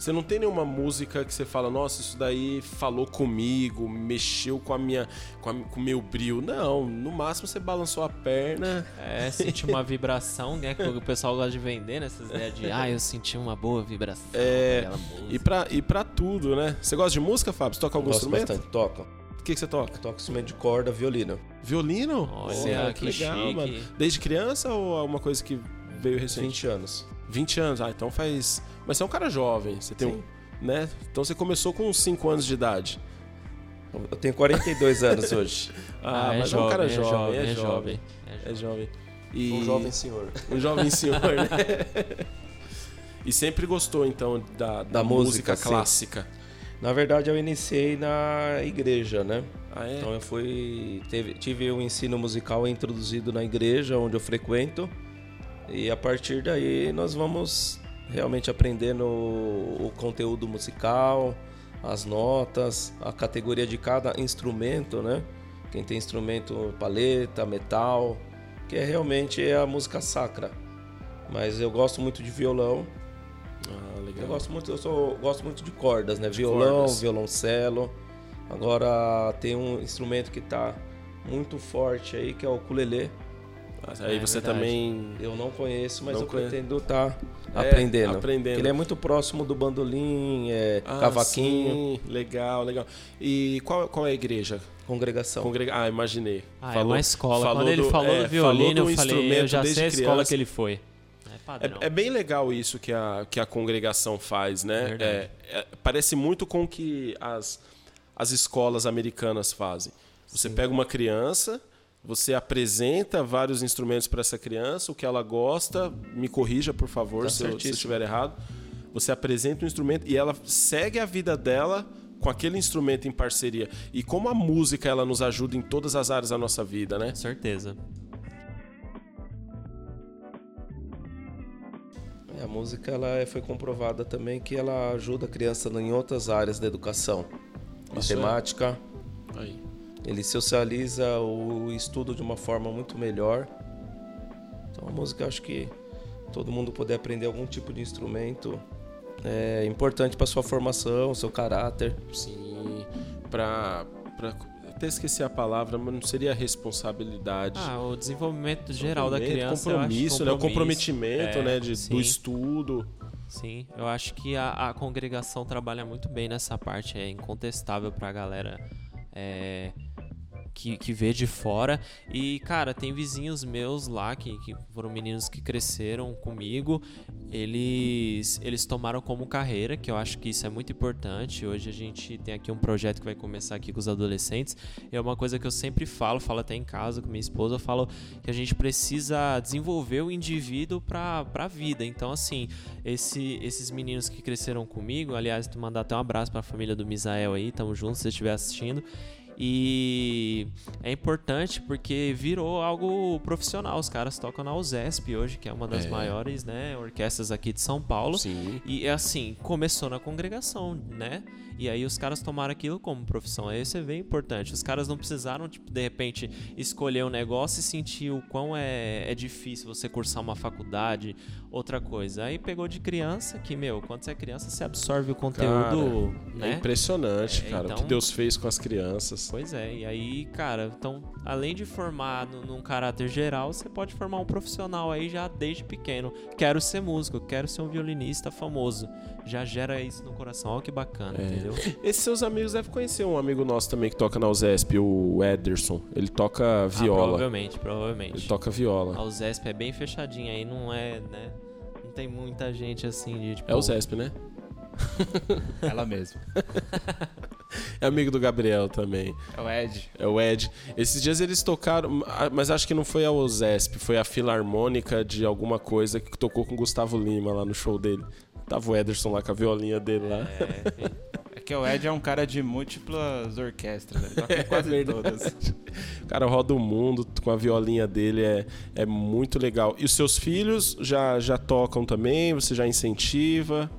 Você não tem nenhuma música que você fala, nossa, isso daí falou comigo, mexeu com a minha, com, a- com o meu brilho. Não, no máximo você balançou a perna.
É, senti uma vibração, né? Que o pessoal gosta de vender, né? Essas ideias de, ah, eu senti uma boa vibração.
É,
naquela música."
E pra, e pra tudo, né? Você gosta de música, Fábio? Você toca algum
Gosto
instrumento?
bastante. Toca.
O que, que você toca?
Toca instrumento de corda, violino.
Violino?
Olha,
Pô,
que
legal,
chique.
mano. Desde criança ou é uma coisa que veio recente?
20 anos.
20 anos. Ah, então faz. Mas você é um cara jovem. Você tem
Sim.
um. Né? Então você começou com uns 5 anos de idade.
Eu tenho 42 anos hoje.
Ah,
é
mas
jovem,
é um cara
é
jovem,
jovem,
é
é
jovem.
jovem.
É jovem. E...
Um jovem senhor.
Um jovem senhor, né? e sempre gostou, então, da, da,
Da
música,
música,
clássica.
Na verdade, eu iniciei na igreja, né?
Ah, é?
Então eu fui teve, tive um ensino musical introduzido na igreja onde eu frequento e a partir daí nós vamos realmente aprendendo o, conteúdo musical, as notas, a categoria de cada instrumento, né? Quem tem instrumento paleta, metal, que é realmente é a música sacra. Mas eu gosto muito de violão.
Ah, legal.
Eu gosto muito, eu sou, gosto muito de cordas, né? Violão,
cordas.
violoncelo. Agora tem um instrumento que tá muito forte aí, que é o ukulele.
Aí
É
você
verdade.
também...
Eu não conheço, mas
Não
eu
conhe-
pretendo estar
É,
aprendendo.
aprendendo.
Ele é muito próximo do bandolim, é,
Ah,
cavaquinho,
sim, legal, legal. E qual, qual é a igreja?
congregação.
Congrega... Ah, imaginei.
Ah, é uma escola.
falou
Quando ele
do-
falou
é,
do violino,
falou do
eu falei, eu
instrumento
já sei
desde
a escola
criança.
que ele foi. É.
É, é bem legal isso que a, que a congregação faz, né?
Verdade.
É, é, parece muito com o que as, as escolas americanas fazem. Você pega uma criança, você apresenta vários instrumentos para essa criança, o que ela gosta, me corrija, por favor,
Tá
se, eu, se eu estiver errado. Você apresenta um instrumento e ela segue a vida dela com aquele instrumento em parceria. E como a música ela nos ajuda em todas as áreas da nossa vida, né?
Com certeza.
É, a música ela é- foi comprovada também que ela ajuda a criança em outras áreas da educação.
Isso é-
Matemática,
Aí.
Ele socializa o estudo de uma forma muito melhor. Então a música, acho que todo mundo poder aprender algum tipo de instrumento é importante para sua formação, seu caráter.
Sim, pra, pra. Até esqueci a palavra, mas não seria responsabilidade.
Ah, o desenvolvimento geral da criança. acho,
Compromisso, né? O comprometimento,
É,
né? De,
sim.
do estudo.
Sim, eu acho que a, a congregação trabalha muito bem nessa parte, é incontestável pra galera é, que, que vê de fora. E, cara, tem vizinhos meus lá que, que foram meninos que cresceram comigo, eles, eles tomaram como carreira, que eu acho que isso é muito importante. Hoje a gente tem aqui um projeto que vai começar aqui com os adolescentes. É uma coisa que eu sempre falo, falo até em casa com minha esposa, eu falo que a gente precisa desenvolver o indivíduo para a vida. Então, assim, esse, esses meninos que cresceram comigo, aliás, tu mandar até um abraço para a família do Misael aí, tamo junto se você estiver assistindo. E é importante porque virou algo profissional. Os caras tocam na USESP hoje, que é uma das
É.
maiores né, orquestras aqui de São Paulo.
Sim.
E assim, começou na congregação, né? E aí os caras tomaram aquilo como profissão. Aí você vê importante. Os caras não precisaram, tipo, de repente, escolher um negócio e sentir o quão é, é difícil você cursar uma faculdade, outra coisa. Aí pegou de criança, que, meu, quando você é criança, você absorve o conteúdo,
É
né?
impressionante,
É,
cara, o
então-
que Deus fez com as crianças.
Pois é, e aí, cara, então, além de formar no- num caráter geral, você pode formar um profissional aí já desde pequeno. Quero ser músico, quero ser um violinista famoso. Já gera isso no coração, olha que bacana,
É.
entendeu?
Esses seus amigos devem conhecer um amigo nosso também que toca na USESP, o Ederson. Ele toca
Ah,
viola.
provavelmente, provavelmente.
Ele toca viola.
A USESP é bem fechadinha aí, não é, né? Não tem muita gente assim de tipo.
É o USESP, né?
Ela mesma.
É amigo do Gabriel também.
É o Ed.
É o Ed. Esses dias eles tocaram, ah, mas acho que não foi a OZESP, foi a Filarmônica de alguma coisa que tocou com o Gustavo Lima lá no show dele. Tava o Ederson lá com a violinha dele lá.
É que o Ed é um cara de múltiplas orquestras, né? Toca em quase
verdade.
todas.
O cara roda o mundo com a violinha dele, é, é muito legal. E os seus filhos já, já tocam também? Você já incentiva?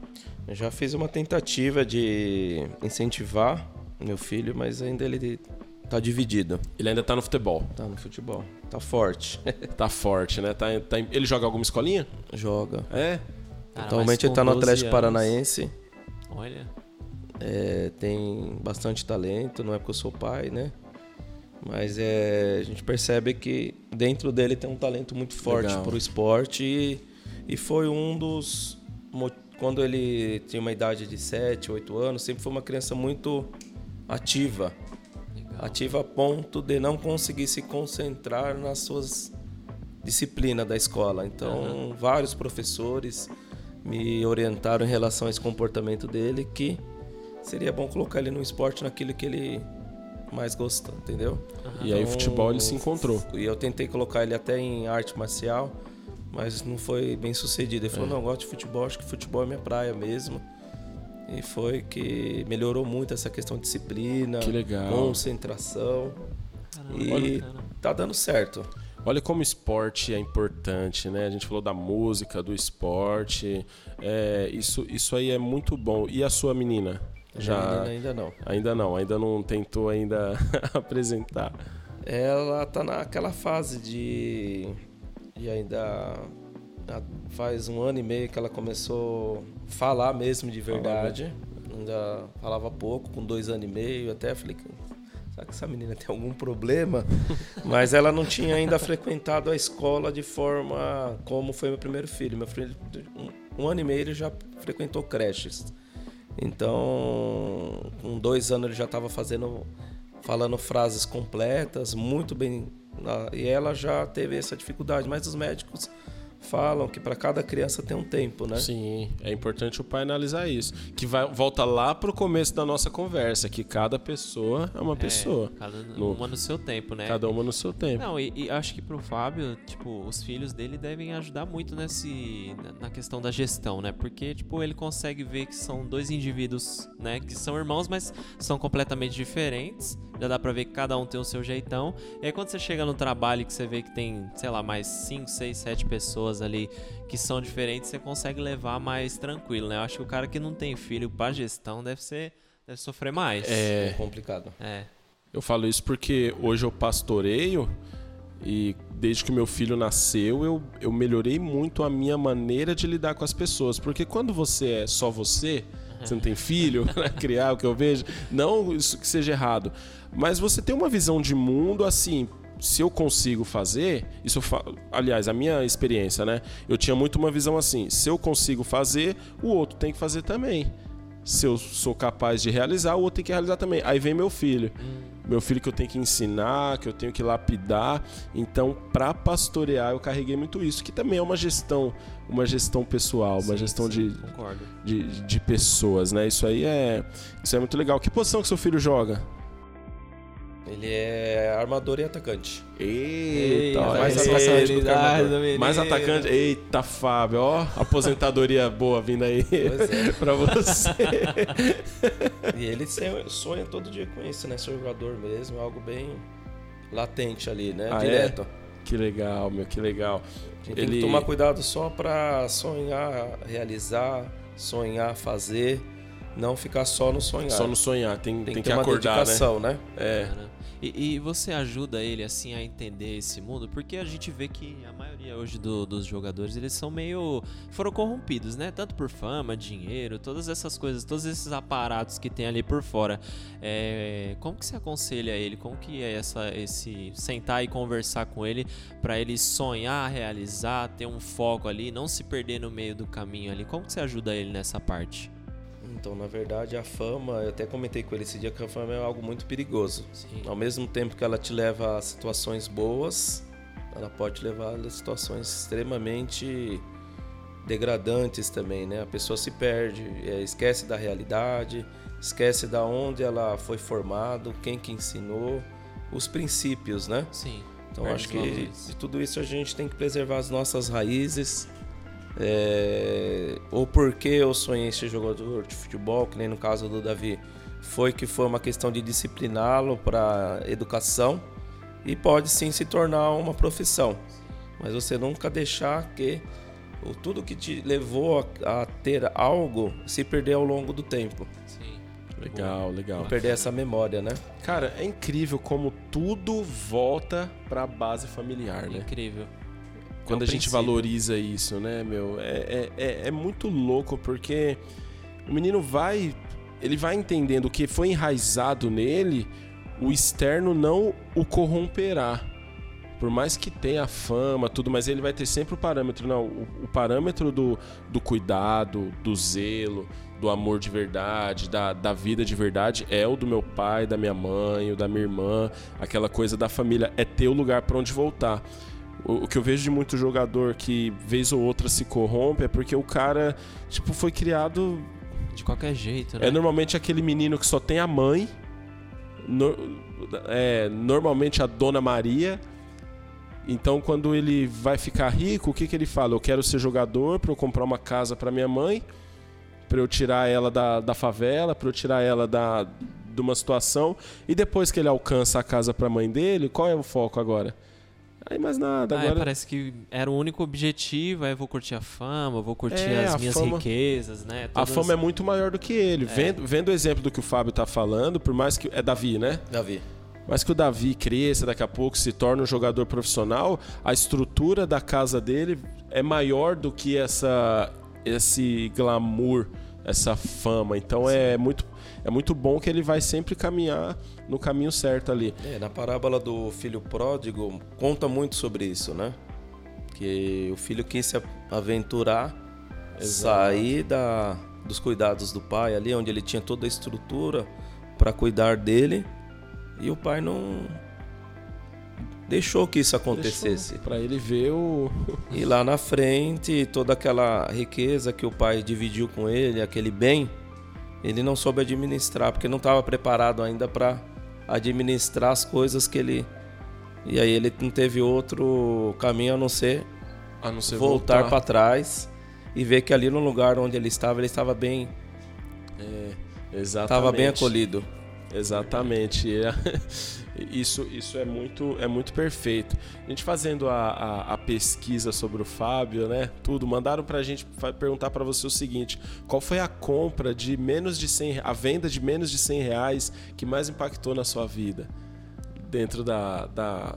Eu já fiz uma tentativa de incentivar meu filho, mas ainda ele tá dividido.
Ele ainda tá no futebol.
Tá no futebol. Tá forte.
Tá forte, né? Tá, tá- ele joga alguma escolinha?
Joga.
É?
Cara,
Atualmente ele tá no
12
Atlético
anos-
Paranaense.
Olha.
É, tem bastante talento, não é porque eu sou pai, né? Mas é, a gente percebe que dentro dele tem um talento muito forte para o esporte e, e foi um dos. Quando ele tinha uma idade de 7, 8 anos, sempre foi uma criança muito ativa.
Legal.
Ativa a ponto de não conseguir se concentrar nas suas disciplinas da escola. Então, vários professores me orientaram em relação a esse comportamento dele que seria bom colocar ele no esporte naquilo que ele mais gosta, entendeu?
E aí o
Então,
futebol ele se encontrou.
E eu tentei colocar ele até em arte marcial, mas não foi bem sucedido. Ele falou,
É.
não, eu gosto de futebol, acho que futebol é minha praia mesmo. E foi que melhorou muito essa questão de disciplina,
Que legal.
concentração.
Caramba,
E
bacana.
tá dando certo.
Olha como o esporte é importante, né? A gente falou da música, do esporte. É, isso, isso aí é muito bom. E a sua menina? Já.
Ainda, ainda não.
Ainda não, ainda não tentou ainda apresentar.
Ela tá naquela fase de, de ainda faz um ano e meio que ela começou a falar mesmo de verdade. Ainda falava pouco, com dois anos e meio, até falei, será que essa menina tem algum problema? Mas ela não tinha ainda frequentado a escola de forma como foi meu primeiro filho. Meu filho, um, um ano e meio ele já frequentou creches. Então, com dois anos ele já estava fazendo, falando frases completas, muito bem. na- E ela já teve essa dificuldade, mas os médicos falam que para cada criança tem um tempo, né?
Sim, é importante o pai analisar isso. Que vai, volta lá pro começo da nossa conversa, que cada pessoa é uma pessoa.
É, cada
No-
uma no seu tempo, né?
Cada uma no seu tempo.
Não, e, e acho que pro Fábio, tipo, os filhos dele devem ajudar muito nesse, na- na questão da gestão, né? Porque, tipo, ele consegue ver que são dois indivíduos, né? Que são irmãos, mas são completamente diferentes. Já dá pra ver que cada um tem o seu jeitão. E aí quando você chega no trabalho que você vê que tem, sei lá, mais 5, 6, 7 pessoas ali que são diferentes, você consegue levar mais tranquilo, né? Eu acho que o cara que não tem filho pra gestão deve ser... Deve sofrer mais.
É complicado.
É.
Eu falo isso porque hoje eu pastoreio e desde que meu filho nasceu eu, eu melhorei muito a minha maneira de lidar com as pessoas. Porque quando você é só você, você não tem filho pra criar, o que eu vejo, não isso que seja errado, mas você tem uma visão de mundo assim. Se eu consigo fazer, isso fa... aliás, a minha experiência, né? Eu tinha muito uma visão assim: se eu consigo fazer, o outro tem que fazer também. Se eu sou capaz de realizar, o outro tem que realizar também. Aí vem meu filho. Meu filho que eu tenho que ensinar, que eu tenho que lapidar. Então, para pastorear, eu carreguei muito isso, que também é uma gestão, uma gestão pessoal, uma
Sim,
gestão
sim,
de, de, de pessoas, né? Isso aí é, isso é muito legal. Que posição que seu filho joga?
Ele é armador e atacante.
Eita,
Eita,
mais atacante do que
do menino.
Mais atacante. Eita, Fábio, ó, aposentadoria boa vindo aí
é.
pra você.
E ele sonha todo dia com isso, né? Ser jogador mesmo, é algo bem latente ali, né?
Ah, é?
Direto.
Que legal, meu, que legal.
A gente tem que tomar cuidado só pra sonhar, realizar, sonhar, fazer, não ficar só no sonhar.
Só no sonhar, tem,
tem,
tem,
que
que,
ter uma
acordar, né?
dedicação, né?
É.
E, e você ajuda ele assim a entender esse mundo? Porque a gente vê que a maioria hoje do- dos jogadores eles são meio foram corrompidos, né? Tanto por fama, dinheiro, todas essas coisas, todos esses aparatos que tem ali por fora. É, como que você aconselha ele? Como que é essa esse sentar e conversar com ele para ele sonhar, realizar, ter um foco ali, não se perder no meio do caminho ali? Como que você ajuda ele nessa parte?
Então, na verdade, a fama, eu até comentei com ele esse dia que a fama é algo muito perigoso.
Sim.
Ao mesmo tempo que ela te leva a situações boas, ela pode levar a situações extremamente degradantes também, né? A pessoa se perde, é, esquece da realidade, esquece da onde ela foi formado, quem que ensinou, os princípios, né?
Sim.
Então
Perde
acho que de tudo isso a gente tem que preservar as nossas raízes. É, o porquê eu sonhei ser jogador de futebol, que nem no caso do Davi, foi que foi uma questão de discipliná-lo para educação e pode sim se tornar uma profissão. Mas você nunca deixar que o tudo que te levou a, a ter algo se perder ao longo do tempo.
Sim.
Legal, legal.
Não perder essa memória, né?
Cara, é incrível como tudo volta pra base familiar, né?
Incrível.
Quando
É
a gente
princípio.
valoriza isso, né, meu? É, é, é, é muito louco porque o menino vai. Ele vai entendendo o que foi enraizado nele, o externo não o corromperá. Por mais que tenha fama, tudo, mas ele vai ter sempre o parâmetro, não, o, o parâmetro do, do cuidado, do zelo, do amor de verdade, da, da vida de verdade, é o do meu pai, da minha mãe, o da minha irmã, aquela coisa da família, é ter o lugar para onde voltar. O, que eu vejo de muito jogador que vez ou outra se corrompe é porque o cara, tipo, foi criado
De qualquer jeito, né?
é normalmente aquele menino que só tem a mãe, no- é, normalmente a Dona Maria. Então, quando ele vai ficar rico, o que, que ele fala? Eu quero ser jogador para eu comprar uma casa para minha mãe, para eu tirar ela da, da favela, para eu tirar ela da, de uma situação. E depois que ele alcança a casa para a mãe dele, qual é o foco agora? Aí mais nada.
Ah, é,
Agora
parece que era o único objetivo, aí eu vou curtir a fama, vou curtir
É,
as
a
minhas
fama-
riquezas, né?
a
Todas-
fama é muito maior do que ele. Vendo, vendo o exemplo do que o Fábio tá falando, por mais que. É Davi, né?
Davi.
Mas que o Davi cresça daqui a pouco, se torne um jogador profissional, a estrutura da casa dele é maior do que essa esse glamour, essa fama. Então é muito é muito bom que ele vai sempre caminhar no caminho certo ali.
É, na parábola do filho pródigo, conta muito sobre isso, né? Que o filho quis se aventurar, sair da, dos cuidados do pai ali, onde ele tinha toda a estrutura para cuidar dele, e o pai não deixou que isso acontecesse.
Para ele ver o
E lá na frente, toda aquela riqueza que o pai dividiu com ele, aquele bem, ele não soube administrar, porque não estava preparado ainda para administrar as coisas que ele. E aí ele não teve outro caminho a não ser
a não ser
voltar para trás e ver que ali no lugar onde ele estava, ele estava bem,
Exatamente.
estava bem acolhido.
Exatamente. É- Isso, isso é muito é muito perfeito. A gente fazendo a, a, a pesquisa sobre o Fábio, né? Tudo mandaram pra gente fa- perguntar pra você o seguinte: qual foi a compra de menos de 100 re- a venda de menos de 100 reais que mais impactou na sua vida dentro da, da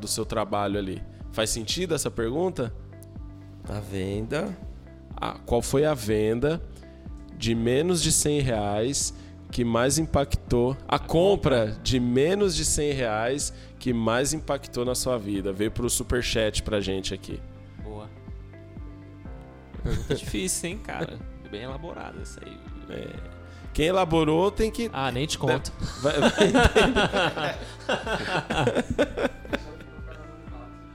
do seu trabalho ali? Faz sentido essa pergunta?
A venda.
Ah, qual foi a venda de menos de 100 reais que mais impactou a compra de menos de 100 reais que mais impactou na sua vida veio pro superchat pra gente aqui
Boa. Pergunta difícil, hein, cara? Bem elaborada essa aí.
quem elaborou tem que
Ah, nem te conto.
vai- vai-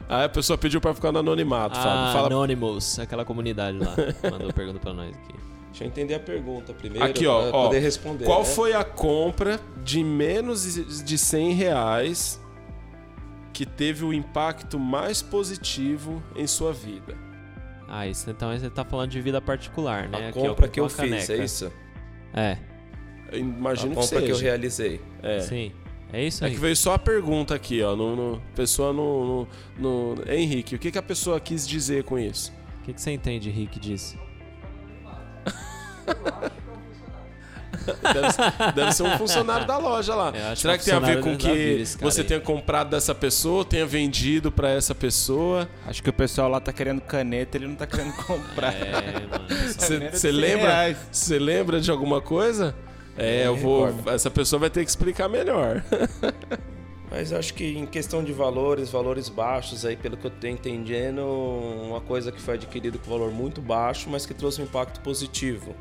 ah, a pessoa pediu pra ficar no anonimato Fábio.
Ah,
Fala
Anonymous, aquela comunidade lá. Mandou pergunta pra nós aqui.
Deixa eu entender a pergunta primeiro.
Aqui, ó,
pra
ó.
poder responder.
Qual
né?
foi a compra de menos de 100 reais que teve o impacto mais positivo em sua vida?
Ah, isso então você tá falando de vida particular, né?
A
Aqui, ó,
compra que
com
eu
uma
fiz, é
caneca.
isso?
É,
Eu imagino
a
que
compra
seja.
que eu realizei.
É.
sim. É isso
É
aí.
que veio só a pergunta aqui, ó. No, no- pessoa no, no, no- Henrique, o que, que a pessoa quis dizer com isso?
O que, que você entende, Rick, disso?
Deve, ser- deve ser um funcionário da loja lá.
Acho
Será
que
que
é
tem a ver com que você
aí.
tenha comprado dessa pessoa, tenha vendido pra essa pessoa?
Acho que o pessoal lá tá querendo caneta, ele não tá querendo comprar.
É,
Você
100
lembra?
reais.
Você lembra de alguma coisa? É, eu vou.
recordo.
Essa pessoa vai ter que explicar melhor.
Mas acho que em questão de valores, valores baixos aí, pelo que eu tô entendendo, uma coisa que foi adquirida com valor muito baixo, mas que trouxe um impacto positivo.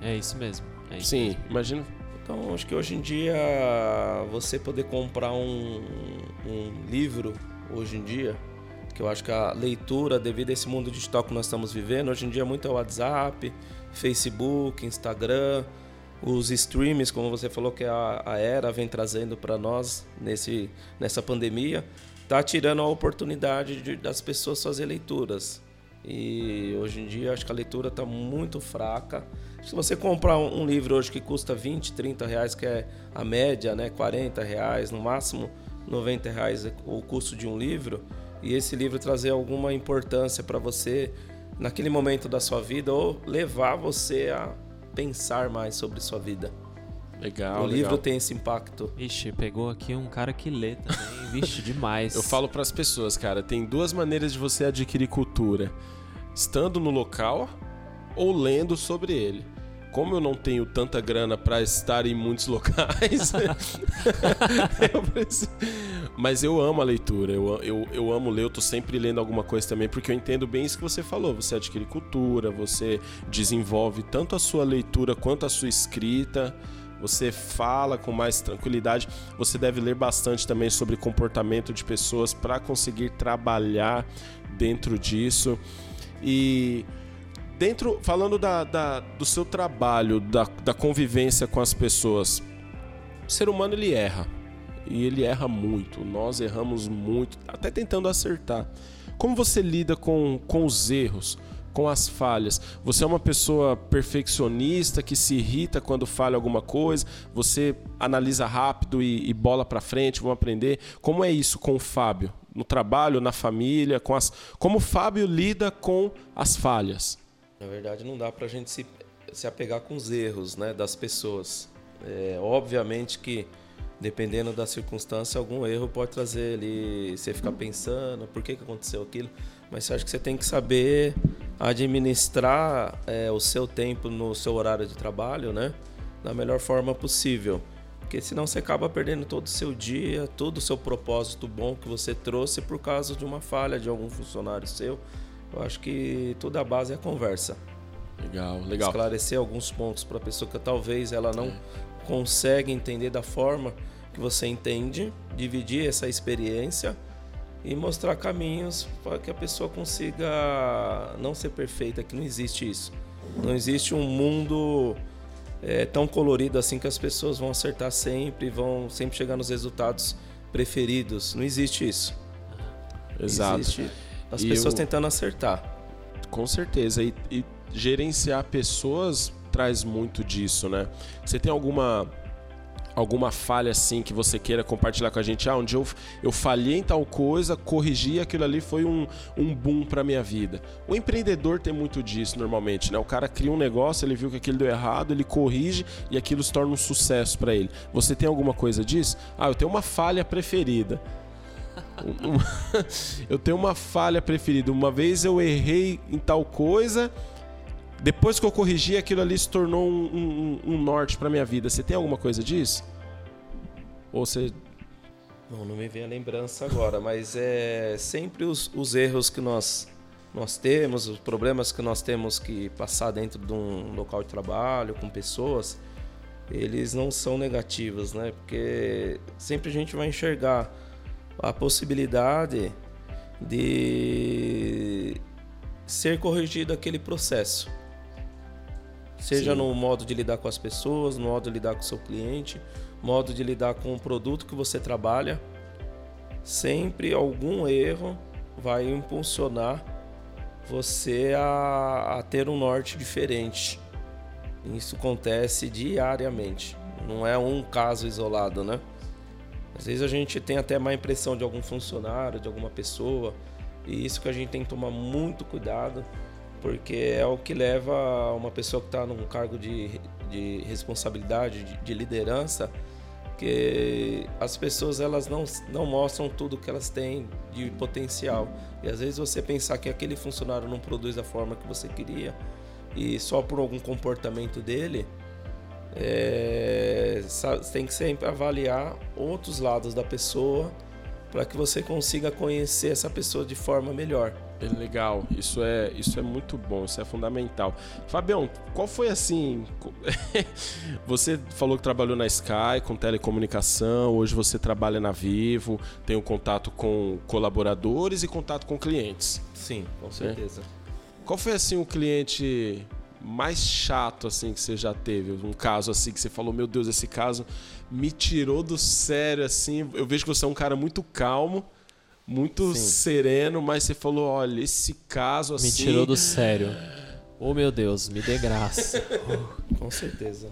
É isso mesmo. É isso
Sim, imagina.
Então acho que hoje em dia você poder comprar um, um livro hoje em dia, Que eu acho que a leitura, devido a esse mundo digital que nós estamos vivendo, hoje em dia muito é WhatsApp, Facebook, Instagram, os streams, como você falou que a, a era vem trazendo para nós nesse, nessa pandemia, está tirando a oportunidade de, das pessoas fazer leituras. E hoje em dia acho que a leitura está muito fraca. Se você comprar um livro hoje que custa 20, 30 reais, que é a média, né, 40 reais, no máximo 90 reais é o custo de um livro, e esse livro trazer alguma importância para você naquele momento da sua vida ou levar você a pensar mais sobre sua vida.
Legal.
o
legal.
livro tem esse impacto.
Ixi, pegou aqui um cara que lê também. Vixe, demais.
Eu falo para as pessoas, cara, tem duas maneiras de você adquirir cultura: estando no local ou lendo sobre ele. Como eu não tenho tanta grana para estar em muitos locais, eu preciso... mas eu amo a leitura, eu, eu, eu amo ler, eu tô sempre lendo alguma coisa também, porque eu entendo bem isso que você falou. Você adquire cultura, você desenvolve tanto a sua leitura quanto a sua escrita você fala com mais tranquilidade. Você deve ler bastante também sobre comportamento de pessoas para conseguir trabalhar dentro disso. E dentro, falando da, da, do seu trabalho, da, da convivência com as pessoas, o ser humano ele erra. E ele erra muito. Nós erramos muito, até tentando acertar. Como você lida com, com os erros? com as falhas. Você é uma pessoa perfeccionista que se irrita quando falha alguma coisa, você analisa rápido e, e bola para frente, vamos aprender. Como é isso com o Fábio? No trabalho, na família, com as. Como o Fábio lida com as falhas?
Na verdade, não dá para a gente se, se apegar com os erros né, das pessoas. É, obviamente que, dependendo da circunstância, algum erro pode trazer ali, você ficar pensando por que, que aconteceu aquilo. Mas acho que você tem que saber administrar é, o seu tempo no seu horário de trabalho, né? Da melhor forma possível. Porque senão você acaba perdendo todo o seu dia, todo o seu propósito bom que você trouxe por causa de uma falha de algum funcionário seu. Eu acho que tudo a base é a conversa.
Legal, legal.
Esclarecer alguns pontos para a pessoa que talvez ela não é. consegue entender da forma que você entende, dividir essa experiência e mostrar caminhos para que a pessoa consiga não ser perfeita, que não existe isso. Não existe um mundo é, tão colorido assim que as pessoas vão acertar sempre, vão sempre chegar nos resultados preferidos. Não existe isso.
Exato.
Existe as e pessoas eu... tentando acertar.
Com certeza. E, e gerenciar pessoas traz muito disso, né? Você tem alguma alguma falha assim que você queira compartilhar com a gente? Ah, um dia eu, eu falhei em tal coisa, corrigi aquilo ali foi um, um boom para minha vida. O empreendedor tem muito disso normalmente, né? O cara cria um negócio, ele viu que aquilo deu errado, ele corrige e aquilo se torna um sucesso para ele. Você tem alguma coisa disso? Ah, eu tenho uma falha preferida. eu tenho uma falha preferida. Uma vez eu errei em tal coisa, depois que eu corrigi, aquilo ali se tornou um, um, um norte para minha vida. Você tem alguma coisa disso? Ou você.
Não, não me vem a lembrança agora, mas é sempre os, os erros que nós, nós temos, os problemas que nós temos que passar dentro de um local de trabalho, com pessoas, eles não são negativos, né? Porque sempre a gente vai enxergar a possibilidade de ser corrigido aquele processo. Seja Sim. no modo de lidar com as pessoas, no modo de lidar com o seu cliente, modo de lidar com o produto que você trabalha. Sempre algum erro vai impulsionar você a, a ter um norte diferente. Isso acontece diariamente. Não é um caso isolado, né? Às vezes a gente tem até má impressão de algum funcionário, de alguma pessoa, e isso que a gente tem que tomar muito cuidado porque é o que leva uma pessoa que está num cargo de, de responsabilidade, de, de, liderança, que as pessoas elas não, não mostram tudo que elas têm de potencial. E às vezes você pensar que aquele funcionário não produz da forma que você queria e só por algum comportamento dele, é, tem que sempre avaliar outros lados da pessoa para que você consiga conhecer essa pessoa de forma melhor.
É legal, isso é, isso é muito bom, isso é fundamental. Fabião, qual foi assim? você falou que trabalhou na Sky com telecomunicação, hoje você trabalha na Vivo, tem um contato com colaboradores e contato com clientes.
Sim, com certeza.
É. Qual foi assim o cliente mais chato assim que você já teve? Um caso assim que você falou, meu Deus, esse caso me tirou do sério assim. Eu vejo que você é um cara muito calmo muito Sim. sereno, mas você falou, olha, esse caso assim...
Me tirou do sério. Oh, meu Deus, me dê graça.
Com certeza.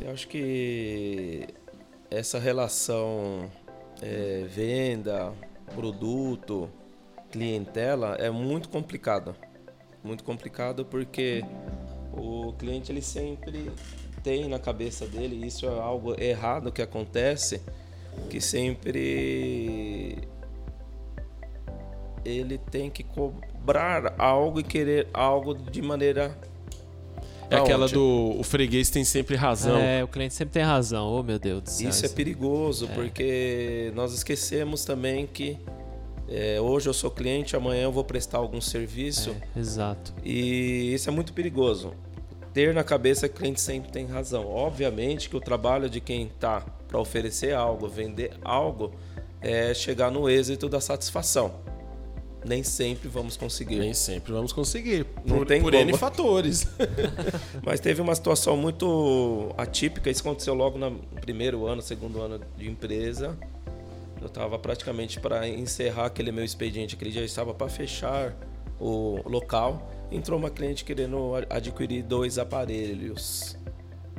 Eu acho que essa relação é, venda, produto, clientela é muito complicada. Muito complicado porque o cliente ele sempre tem na cabeça dele, isso é algo errado que acontece, que sempre ele tem que cobrar algo e querer algo de maneira
é aquela do o freguês tem sempre razão.
É, o cliente sempre tem razão. Oh, meu Deus do céu.
Isso é perigoso, é. porque nós esquecemos também que é, hoje eu sou cliente, amanhã eu vou prestar algum serviço.
É, exato.
E isso é muito perigoso. Ter na cabeça que o cliente sempre tem razão. Obviamente que o trabalho de quem está para oferecer algo, vender algo, é chegar no êxito da satisfação nem sempre vamos conseguir.
Nem sempre vamos conseguir. Não por, tem por N fatores.
Mas teve uma situação muito atípica. Isso aconteceu logo no primeiro ano, segundo ano de empresa. Eu estava praticamente para encerrar aquele meu expediente. Aquele eu estava para fechar o local. Entrou uma cliente querendo adquirir dois aparelhos.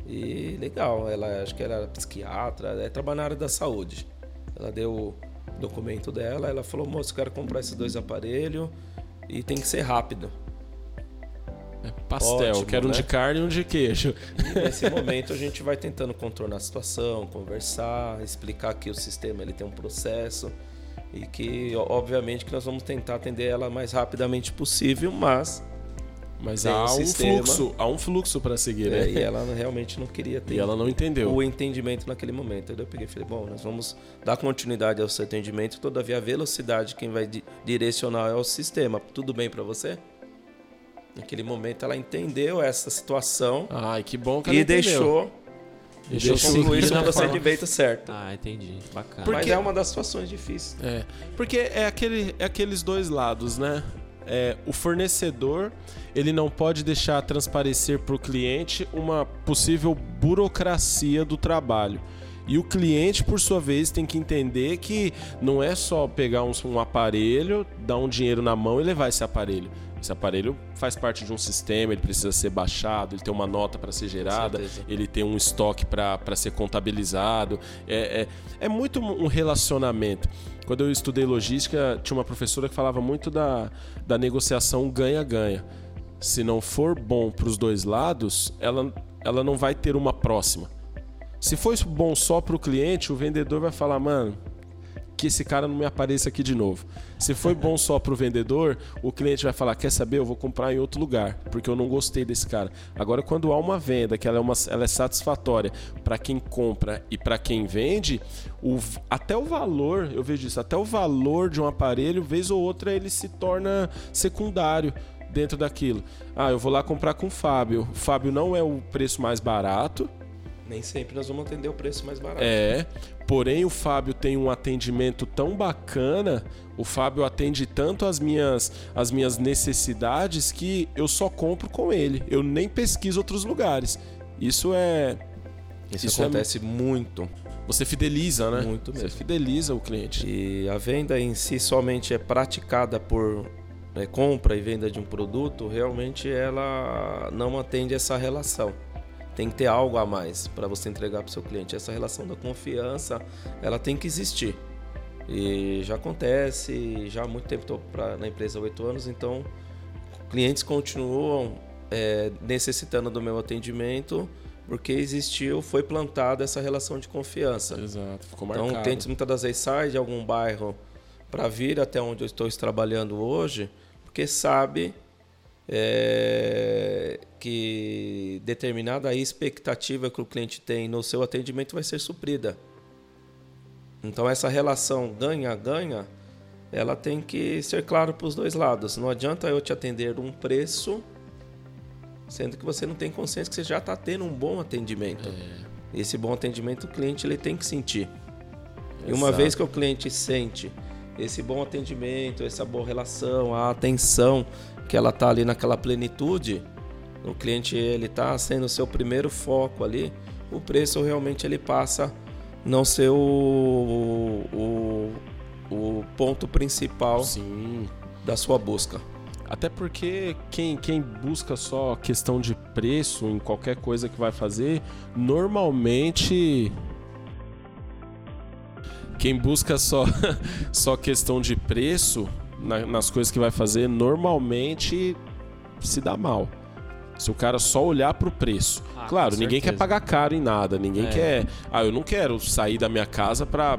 E legal, ela acho que era psiquiatra, é, trabalha na área da saúde. Ela deu documento dela. Ela falou: moço, quero comprar esses dois aparelhos e tem que ser rápido.
É pastel, Ótimo, quero né? um de carne e um de queijo.
E nesse momento a gente vai tentando contornar a situação, conversar, explicar que o sistema ele tem um processo e que obviamente que nós vamos tentar atender ela mais rapidamente possível, mas
mas há um, sistema, fluxo, há um fluxo para seguir, né?
É, e ela realmente não queria ter.
E ela não entendeu.
O entendimento naquele momento. Eu peguei e falei, bom, nós vamos dar continuidade ao seu atendimento, todavia a velocidade quem vai direcionar é o sistema. Tudo bem para você? Naquele momento ela entendeu essa situação.
Ai, que bom que
ela
E
entendeu. deixou Deixou concluir no procedimento certo.
Ah, entendi. Bacana.
Porque... Mas é uma das situações difíceis.
É. Porque é, aquele, é aqueles dois lados, né? É, o fornecedor ele não pode deixar transparecer para o cliente uma possível burocracia do trabalho. E o cliente, por sua vez, tem que entender que não é só pegar um, um, aparelho, dar um dinheiro na mão e levar esse aparelho. Esse aparelho faz parte de um sistema, ele precisa ser baixado, ele tem uma nota para ser gerada, ele tem um estoque para ser contabilizado. É, é, é muito um relacionamento. Quando eu estudei logística, tinha uma professora que falava muito da, da negociação ganha-ganha se não for bom para os dois lados, ela, ela não vai ter uma próxima. Se for bom só para o cliente, o vendedor vai falar, mano, que esse cara não me apareça aqui de novo. Se foi bom só para o vendedor, o cliente vai falar, quer saber, eu vou comprar em outro lugar, porque eu não gostei desse cara. Agora, quando há uma venda que ela é, uma, ela é satisfatória para quem compra e para quem vende, o, até o valor, eu vejo isso, até o valor de um aparelho, vez ou outra, ele se torna secundário dentro daquilo. Ah, eu vou lá comprar com o Fábio. O Fábio não é o preço mais barato.
Nem sempre nós vamos atender o preço mais barato.
É, porém o Fábio tem um atendimento tão bacana, o Fábio atende tanto as minhas, as minhas necessidades que eu só compro com ele. Eu nem pesquiso outros lugares. Isso é.
Isso, isso é acontece é... muito.
Você fideliza, né?
Muito mesmo.
Você fideliza o cliente.
E a venda em si somente é praticada por né, compra e venda de um produto, realmente ela não atende essa relação. Tem que ter algo a mais para você entregar para o seu cliente. Essa relação da confiança, ela tem que existir. E já acontece, já há muito tempo estou na empresa há oito anos, então clientes continuam é, necessitando do meu atendimento porque existiu, foi plantada essa relação de confiança.
Exato, ficou
marcado. Então, clientes muitas das vezes saem de algum bairro para vir até onde eu estou trabalhando hoje, porque sabe é, que determinada expectativa que o cliente tem no seu atendimento vai ser suprida. Então essa relação ganha-ganha ela tem que ser clara para os dois lados. Não adianta eu te atender um preço, sendo que você não tem consciência que você já está tendo um bom atendimento.
É.
Esse bom atendimento o cliente ele tem que sentir. E uma
Exato.
vez que o cliente sente esse bom atendimento, essa boa relação, a atenção que ela tá ali naquela plenitude, o cliente ele tá sendo o seu primeiro foco ali, o preço realmente ele passa não ser o, o, o ponto principal
Sim.
da sua busca.
Até porque quem, quem busca só questão de preço em qualquer coisa que vai fazer, normalmente. Quem busca só, só questão de preço na- nas coisas que vai fazer, normalmente se dá mal. Se o cara só olhar pro preço.
Ah,
claro, ninguém quer pagar caro em nada. Ninguém
É.
quer. Ah, eu não quero sair da minha casa pra.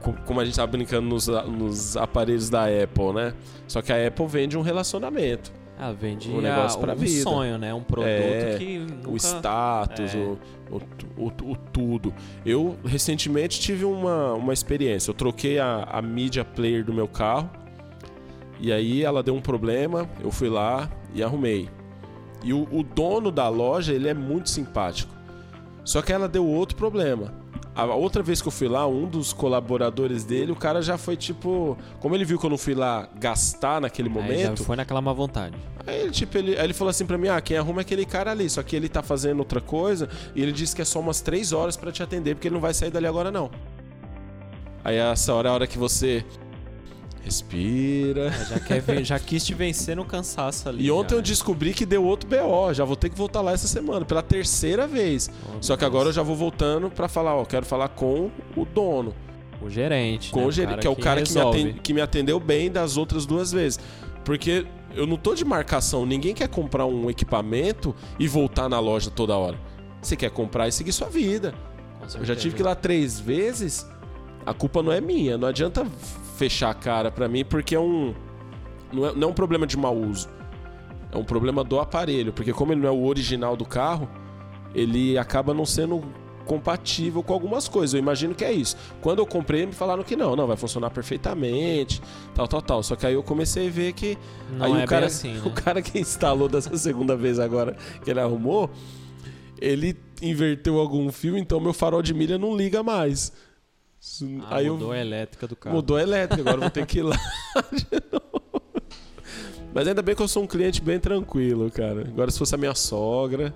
co- Como a gente tava brincando nos, nos aparelhos da Apple, né? Só que a Apple vende um relacionamento.
Ah, vende
Um negócio
a-
pra
um
vida.
sonho, né? Um produto
É,
que
o
nunca...
status,
é.
o, o, o- o tudo. Eu recentemente tive uma, uma experiência. Eu troquei a, a media player do meu carro. E aí ela deu um problema. Eu fui lá e arrumei. E o, o dono da loja, ele é muito simpático. Só que ela deu outro problema. A outra vez que eu fui lá, um dos colaboradores dele, o cara já foi tipo. Como ele viu que eu não fui lá gastar naquele
Aí já
momento,
foi naquela má vontade.
Aí ele, tipo, ele, aí ele falou assim pra mim: ah, quem arruma é aquele cara ali. Só que ele tá fazendo outra coisa e ele disse que é só umas três horas pra te atender, porque ele não vai sair dali agora, não. Aí essa hora é a hora que você respira.
É, Já, quer já quis te vencer no cansaço ali.
E ontem
já,
eu
né?
descobri que deu outro BO. Já vou ter que voltar lá essa semana, pela terceira vez.
Oh,
Só que agora eu já vou voltando pra falar: ó, quero falar com o dono.
O gerente.
Com
né?
o gerente, que é o cara que me, atende- que me atendeu bem das outras duas vezes. Porque eu não tô de marcação, ninguém quer comprar um equipamento e voltar na loja toda hora. Você quer comprar e seguir sua vida. Eu já tive que ir lá três vezes, a culpa não é minha. Não adianta fechar a cara pra mim, porque é um. Não é, não é um problema de mau uso. É um problema do aparelho. Porque como ele não é o original do carro, ele acaba não sendo compatível com algumas coisas. Eu imagino que é isso. Quando eu comprei, me falaram que não, não, vai funcionar perfeitamente, tal, tal, tal. Só que aí eu comecei a ver que
Não
aí
é
o cara,
assim, né?
o cara que instalou dessa segunda vez agora que ele arrumou, ele inverteu algum fio, então meu farol de milha não liga mais.
Ah,
aí
mudou
eu
a elétrica do carro.
mudou a elétrica, agora vou ter que ir lá de novo. Mas ainda bem que eu sou um cliente bem tranquilo, cara. Agora se fosse a minha sogra,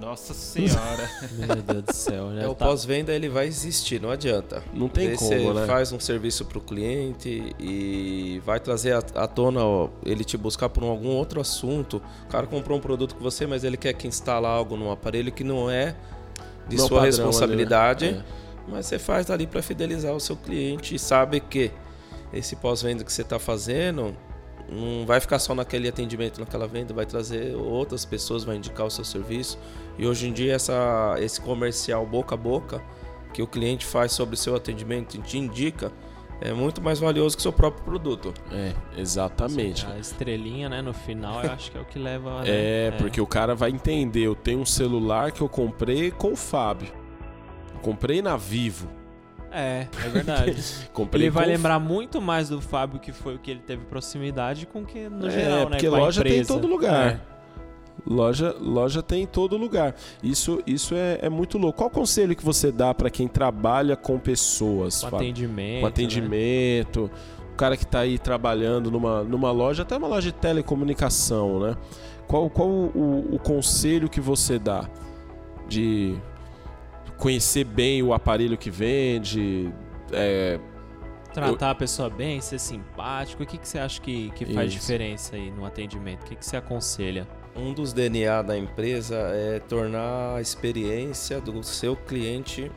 Nossa senhora.
Meu Deus do céu. Já
É, o
tá...
pós-venda ele vai existir, não adianta.
não tem como,
você
né?
faz um serviço para o cliente e vai trazer à tona ó, ele te buscar por um- algum outro assunto. O cara comprou um produto com você, mas ele quer que instale algo num aparelho que não é de
Não é
sua
padrão
responsabilidade.
ali, né?
Mas você faz ali para fidelizar o seu cliente e sabe que esse pós-venda que você está fazendo não vai ficar só naquele atendimento, naquela venda, vai trazer outras pessoas, vai indicar o seu serviço. E hoje em dia essa, esse comercial boca a boca que o cliente faz sobre o seu atendimento e te indica é muito mais valioso que o seu próprio produto.
É, exatamente.
A estrelinha, né, no final, eu acho que é o que leva. né?
É, porque o cara vai entender. Eu tenho um celular que eu comprei com o Fábio. Comprei na Vivo.
É, é verdade.
Comprei
Ele vai
com
lembrar muito mais do Fábio, que foi o que ele teve proximidade, com que no
é,
geral, né?
porque loja tem em todo lugar.
É.
Loja, loja tem em todo lugar. Isso, isso é, é muito louco. Qual conselho que você dá pra quem trabalha com pessoas?
Com
Fábio?
atendimento.
com
né?
atendimento, o cara que está aí trabalhando numa, numa loja, até uma loja de telecomunicação, né? Qual, qual o, o conselho que você dá de conhecer bem o aparelho que vende? é,
Tratar a pessoa bem, ser simpático. O que, que você acha que, que faz
Isso.
diferença aí no atendimento? O que, que você aconselha?
Um dos DNA da empresa é tornar a experiência do seu cliente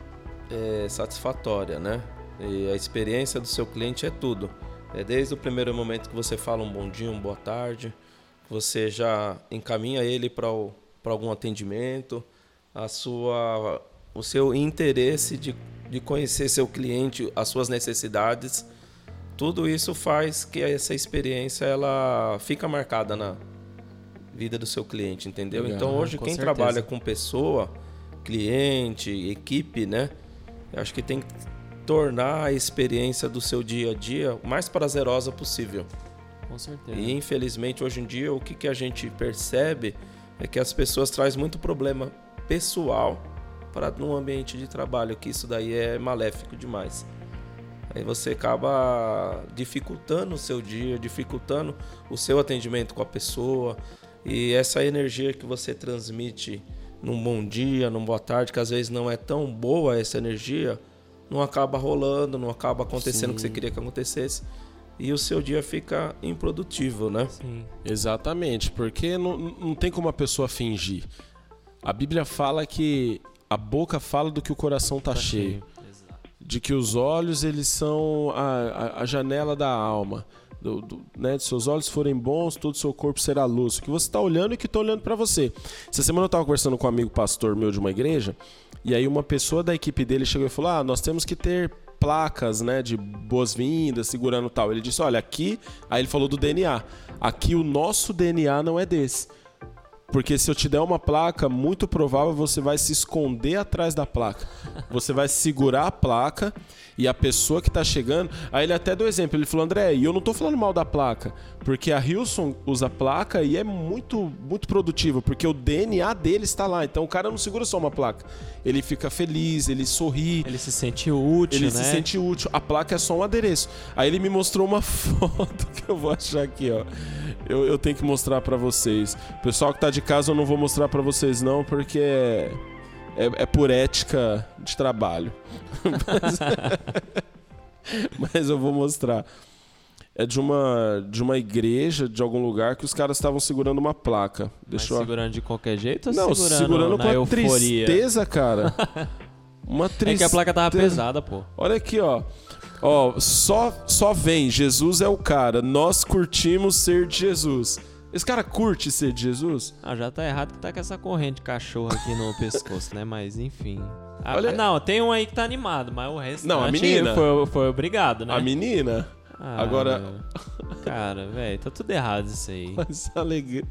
é, satisfatória, né? E a experiência do seu cliente é tudo. É desde o primeiro momento que você fala um bom dia, uma boa tarde, você já encaminha ele para algum atendimento, a sua, o seu interesse de, de conhecer seu cliente, as suas necessidades, tudo isso faz que essa experiência ela fica marcada na vida do seu cliente, entendeu?
Legal,
então hoje quem
certeza.
trabalha com pessoa, cliente, equipe, né? Acho que tem que tornar a experiência do seu dia a dia o mais prazerosa possível.
Com certeza.
E infelizmente hoje em dia o que, que a gente percebe é que as pessoas trazem muito problema pessoal para um ambiente de trabalho, que isso daí é maléfico demais. Aí você acaba dificultando o seu dia, dificultando o seu atendimento com a pessoa. E essa energia que você transmite num bom dia, numa boa tarde, que às vezes não é tão boa essa energia, não acaba rolando, não acaba acontecendo o que você queria que acontecesse. E o seu dia fica improdutivo, né?
Sim.
Exatamente, porque não, não tem como a pessoa fingir. A Bíblia fala que a boca fala do que o coração tá, cheio.
Exato.
De que os olhos, eles são a, a, a janela da alma. Do, do, né, se seus olhos forem bons, todo o seu corpo será luz. O que você está olhando e o que está olhando para você. Essa semana eu estava conversando com um amigo pastor meu de uma igreja, e aí uma pessoa da equipe dele chegou e falou: Ah, nós temos que ter placas, né, de boas-vindas, segurando tal. Ele disse: Olha, aqui. Aí ele falou do DNA. Aqui o nosso DNA não é desse. Porque se eu te der uma placa, muito provável você vai se esconder atrás da placa. Você vai segurar a placa e a pessoa que tá chegando. Aí ele até deu exemplo. Ele falou, André, e eu não tô falando mal da placa. Porque a Hilson usa placa e é muito, muito produtiva. Porque o DNA dele está lá. Então o cara não segura só uma placa. Ele fica feliz, ele sorri.
Ele se sente útil,
Ele
né?
se sente útil. A placa é só um adereço. Aí ele me mostrou uma foto que eu vou achar aqui, ó. Eu, eu tenho que mostrar pra vocês. Pessoal que tá de casa, eu não vou mostrar pra vocês não, porque é, é, por ética de trabalho. Mas, mas eu vou mostrar. É de uma, de uma igreja, de algum lugar, que os caras estavam segurando uma placa. Deixa eu...
segurando de qualquer jeito ou
Não,
segurando,
segurando,
na
com a
euforia?
tristeza, cara. Uma tristeza.
É que a placa tava pesada, pô.
Olha aqui, ó. Ó, só, só vem, Jesus é o cara. Nós curtimos ser de Jesus. Esse cara curte ser de Jesus?
Ah, já tá errado que tá com essa corrente de cachorro aqui no pescoço, né? Mas enfim. Ah,
Olha-
Não, tem um aí que tá animado, mas o resto
Não, a menina.
Foi, foi obrigado, né?
A menina?
Ah,
Agora-
Cara, velho, tá tudo errado isso aí.
Mas alegria.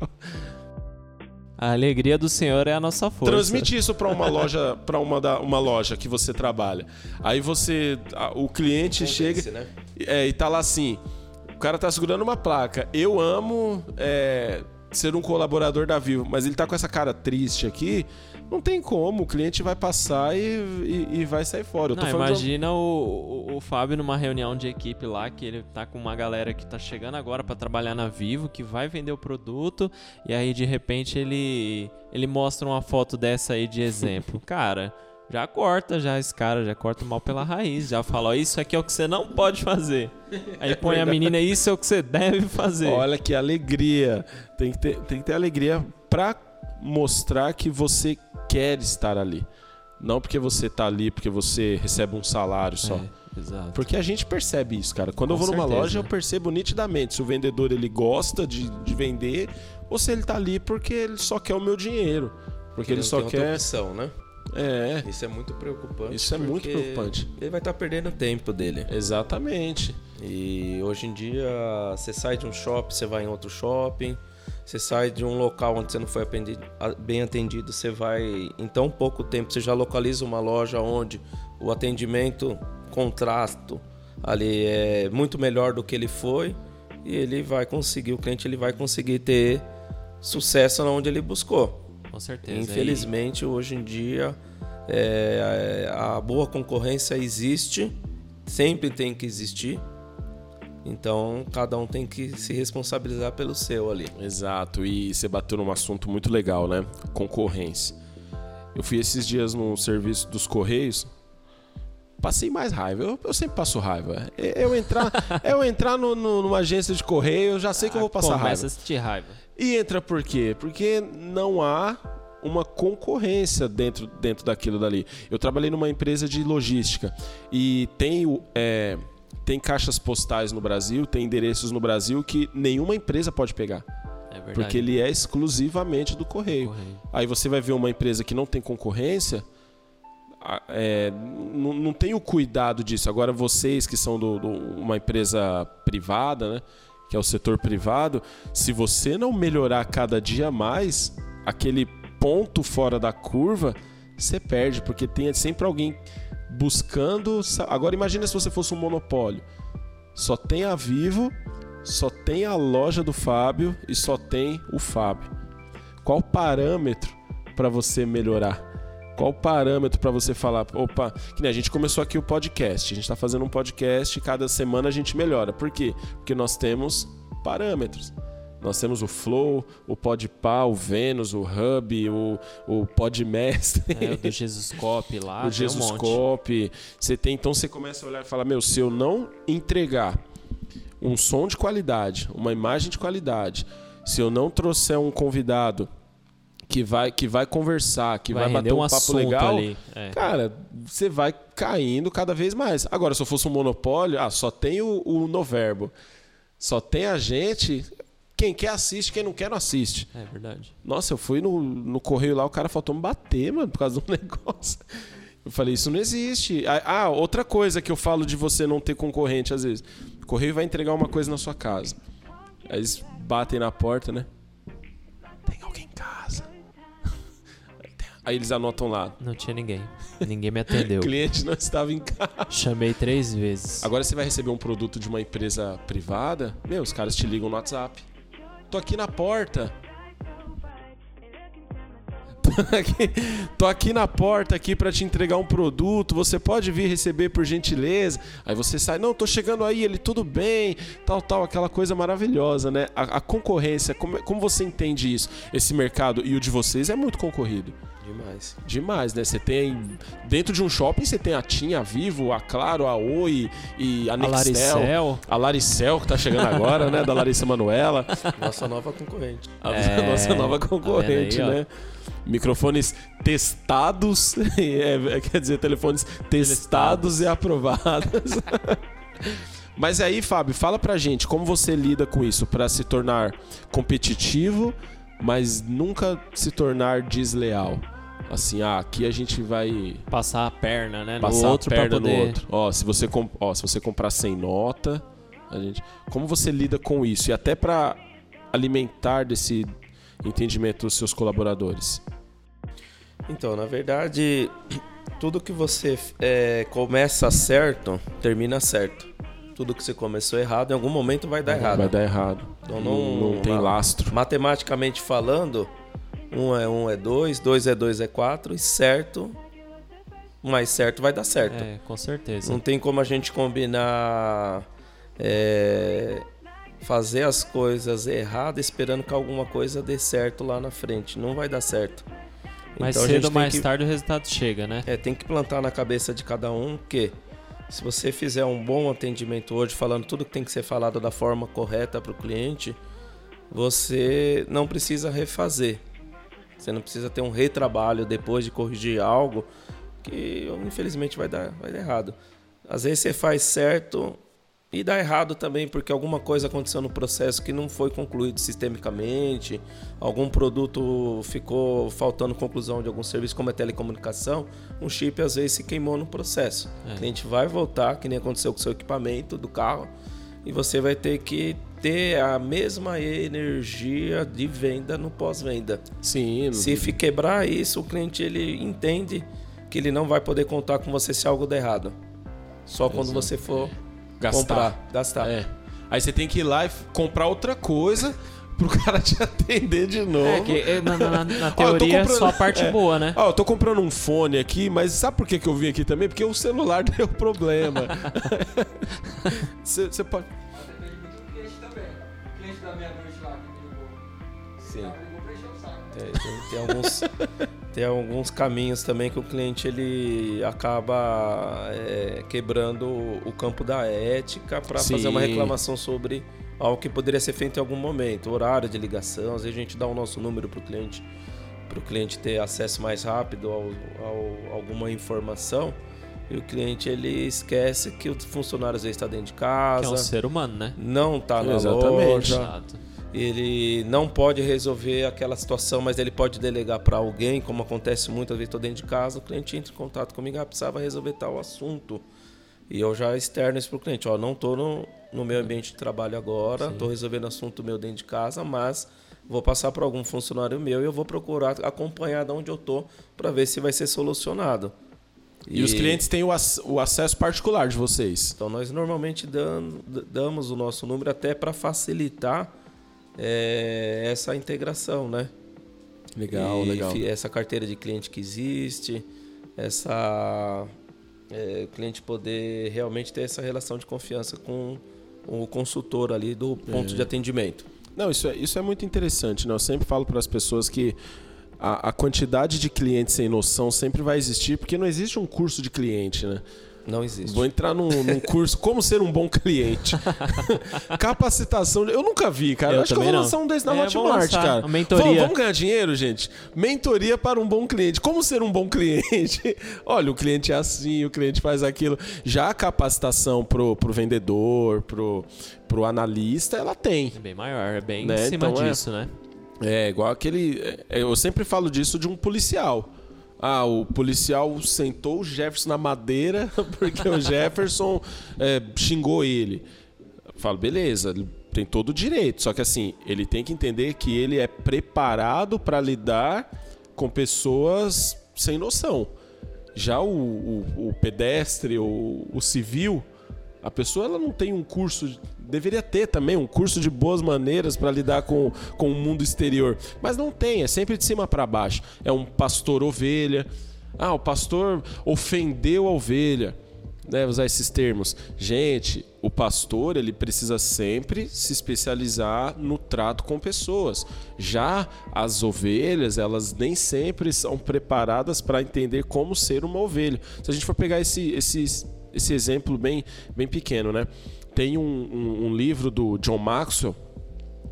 A alegria do Senhor é a nossa força.
Transmite isso pra uma loja, para uma, da- uma loja que você trabalha. Aí você, a- o cliente chega
né?
é, e tá lá assim, cara tá segurando uma placa. Eu amo é, ser um colaborador da Vivo, mas ele tá com essa cara triste aqui. Não tem como, o cliente vai passar e, e- e vai sair fora. Eu tô
Não,
falando de
imagina o, o, o Fábio numa reunião de equipe lá, que ele tá com uma galera que tá chegando agora pra trabalhar na Vivo, que vai vender o produto, e aí de repente ele, ele mostra uma foto dessa aí de exemplo. Cara, já corta já esse cara, já corta mal pela raiz, já fala, ó, isso aqui é o que você não pode fazer. Aí põe a menina, isso é o que você deve fazer.
Olha que alegria. Tem que ter, tem que ter alegria pra mostrar que você quer estar ali. Não porque você tá ali, porque você recebe um salário só.
É, exato.
Porque a gente percebe isso, cara. Quando eu
Com
vou numa
certeza.
loja, eu percebo nitidamente se o vendedor ele gosta de, de vender ou se ele tá ali porque ele só quer o meu dinheiro. Porque ele
não
só quer.
opção, né?
É,
Isso é muito preocupante.
Isso é muito preocupante.
Ele vai estar perdendo o tempo dele.
exatamente.
E hoje em dia, você sai de um shopping, você vai em outro shopping. Você sai de um local onde você não foi atendi- a- bem atendido, você vai em tão pouco tempo, você já localiza uma loja onde o atendimento, contrasto ali é muito melhor do que ele foi e ele vai conseguir, o cliente ele vai conseguir ter sucesso onde ele buscou.
Com certeza.
Infelizmente, hoje em dia, é, a boa concorrência existe, sempre tem que existir. Então, cada um tem que se responsabilizar pelo seu ali.
Exato, e você bateu num assunto muito legal, né? Concorrência. Eu fui esses dias no serviço dos Correios, passei mais raiva. Eu, eu sempre passo raiva. É Eu entrar, eu entrar no- no- numa agência de correio, eu já sei que eu vou passar
Ah, Começa
raiva.
a sentir raiva.
E entra por quê? Porque não há uma concorrência dentro, dentro daquilo dali. Eu trabalhei numa empresa de logística e tem, é, tem caixas postais no Brasil, tem endereços no Brasil que nenhuma empresa pode pegar.
É verdade.
Porque ele é exclusivamente do correio.
Correio.
Aí você vai ver uma empresa que não tem concorrência, é, não, não tem o cuidado disso. Agora vocês que são de uma empresa privada, né, que é o setor privado, se você não melhorar cada dia mais aquele ponto fora da curva, você perde, porque tem sempre alguém buscando. Agora imagine se você fosse um monopólio. Só tem a Vivo, só tem a loja do Fábio e só tem o Fábio. Qual parâmetro para você melhorar? Qual o parâmetro para você falar, opa, que nem a gente começou aqui o podcast, a gente está fazendo um podcast e cada semana a gente melhora. Por quê? Porque nós temos parâmetros. Nós temos o Flow, o Podpah, o Vênus, o Hub, o, o Podmestre.
É, o do Jesuscope lá.
o Jesuscope. Um você tem, então você começa a olhar e falar, meu, se eu não entregar um som de qualidade, uma imagem de qualidade, se eu não trouxer um convidado que vai, que vai conversar, que vai, vai bater um, um papo legal, é. cara, você vai caindo cada vez mais. Agora, se eu fosse um monopólio, ah, só tem o, o Noverbo, só tem a gente, quem quer assiste, quem não quer não assiste.
É verdade.
Nossa, eu fui no, no correio lá, o cara faltou me bater, mano, por causa do negócio. Eu falei, isso não existe. Ah, ah, outra coisa que eu falo de você não ter concorrente às vezes. O correio vai entregar uma coisa na sua casa. Aí eles batem na porta, né? Tem alguém em casa. Aí eles anotam lá.
Não tinha ninguém. Ninguém me atendeu.
o cliente não estava em casa.
Chamei três vezes.
Agora você vai receber um produto de uma empresa privada. Meu, os caras te ligam no WhatsApp. Tô aqui na porta. Tô aqui, tô aqui na porta aqui para te entregar um produto. Você pode vir receber por gentileza. Aí você sai, não, tô chegando aí, ele tudo bem, tal, tal, aquela coisa maravilhosa, né? A, a concorrência, como, como você entende isso? Esse mercado e o de vocês é muito concorrido.
Demais.
Demais, né? Você tem. Dentro de um shopping você tem a TIM, a Vivo, a Claro, a Oi e a Nextel. A Laricel. A Laricel, que tá chegando agora, né? Da Larissa Manuela.
Nossa nova concorrente.
A é... nossa nova concorrente, tá aí, né? Microfones testados, é, quer dizer, telefones testados e aprovados. Mas aí, Fábio, fala pra gente como você lida com isso para se tornar competitivo, mas nunca se tornar desleal. Assim, ah, aqui a gente vai
passar a perna, né,
no passar outro a perna poder... no outro. Ó, se você comp... ó, se você comprar sem nota, a gente, como você lida com isso e até para alimentar desse entendimento dos seus colaboradores?
Então, na verdade, tudo que você é, começa certo, termina certo. Tudo que você começou errado, em algum momento vai dar errado.
Vai dar errado.
Então não,
não tem lastro.
Matematicamente falando, um é um é dois, dois é dois é quatro, e certo, mais certo vai dar certo.
É, com certeza.
Não tem como a gente combinar é, fazer as coisas erradas esperando que alguma coisa dê certo lá na frente. Não vai dar certo.
Mais então, cedo ou mais que, tarde o resultado chega, né?
É, tem que plantar na cabeça de cada um que se você fizer um bom atendimento hoje, falando tudo que tem que ser falado da forma correta para o cliente, você não precisa refazer. Você não precisa ter um retrabalho depois de corrigir algo que infelizmente vai dar, vai dar errado. Às vezes você faz certo e dá errado também porque alguma coisa aconteceu no processo que não foi concluído sistemicamente, algum produto ficou faltando conclusão de algum serviço, como a telecomunicação, um chip às vezes se queimou no processo. É. O cliente vai voltar, que nem aconteceu com o seu equipamento do carro, e você vai ter que ter a mesma energia de venda no pós-venda.
Sim.
Se quebrar isso, o cliente ele entende que ele não vai poder contar com você se algo der errado. Só quando Exato. você for
gastar.
comprar, gastar.
É. Aí você tem que ir lá e comprar outra coisa pro cara te atender de novo. É
que é, na, na, na teoria é só a parte é. boa, né?
Ó, eu tô comprando um fone aqui, mas sabe por que, que eu vim aqui também? Porque o celular deu problema. Você pode.
Sim. É, tem, tem, alguns, tem alguns caminhos também que o cliente ele acaba é, quebrando o campo da ética para fazer uma reclamação sobre algo que poderia ser feito em algum momento, horário de ligação, às vezes a gente dá o nosso número para o cliente, para o cliente ter acesso mais rápido a alguma informação. E o cliente ele esquece que o funcionário às vezes está dentro de casa. Que é
um ser humano, né?
Não está na Exatamente. loja. Ele não pode resolver aquela situação, mas ele pode delegar para alguém, como acontece muitas vezes, estou dentro de casa, o cliente entra em contato comigo, ah, precisava resolver tal assunto. E eu já externo isso para o cliente, ó, não estou no, no meu ambiente de trabalho agora, estou resolvendo assunto meu dentro de casa, mas vou passar para algum funcionário meu e eu vou procurar acompanhar de onde eu estou para ver se vai ser solucionado.
E, os clientes têm o, ac- o acesso particular de vocês.
Então nós normalmente damos o nosso número até para facilitar é, essa integração, né?
Legal,
E
legal.
Essa carteira de cliente que existe, essa é, o cliente poder realmente ter essa relação de confiança com o consultor ali do ponto de atendimento.
Não, isso é, isso é muito interessante. Né? Eu sempre falo para as pessoas que a, a quantidade de clientes sem noção sempre vai existir, porque não existe um curso de cliente, né?
Não existe.
Vou entrar num, num curso Como Ser um Bom Cliente. Capacitação. Eu nunca vi, cara.
Eu
Acho que eu vou
não.
lançar um desse na
É,
Hotmart, cara.
Mentoria.
Vamos, vamos ganhar dinheiro, gente? Mentoria para um bom cliente. Como ser um bom cliente? Olha, o cliente é assim, o cliente faz aquilo. Já a capacitação pro, pro vendedor, pro, pro analista, ela tem.
É bem maior, é bem
Né?
em cima
Então é-
disso, né?
É, igual aquele. é, Eu sempre falo disso de um policial. Ah, o policial sentou o Jefferson na madeira porque o Jefferson é, xingou ele. Eu falo, beleza, ele tem todo o direito. Só que assim, ele tem que entender que ele é preparado para lidar com pessoas sem noção. Já o, o- o pedestre ou o civil, a pessoa ela não tem um curso, deveria ter também um curso de boas maneiras para lidar com, com o mundo exterior, mas não tem, é sempre de cima para baixo. É um pastor ovelha. Ah, o pastor ofendeu a ovelha. Né, usar esses termos. Gente, o pastor ele precisa sempre se especializar no trato com pessoas. Já as ovelhas, elas nem sempre são preparadas para entender como ser uma ovelha. Se a gente for pegar esse, esse, esse exemplo bem, bem pequeno, né? Tem um, um- um livro do John Maxwell,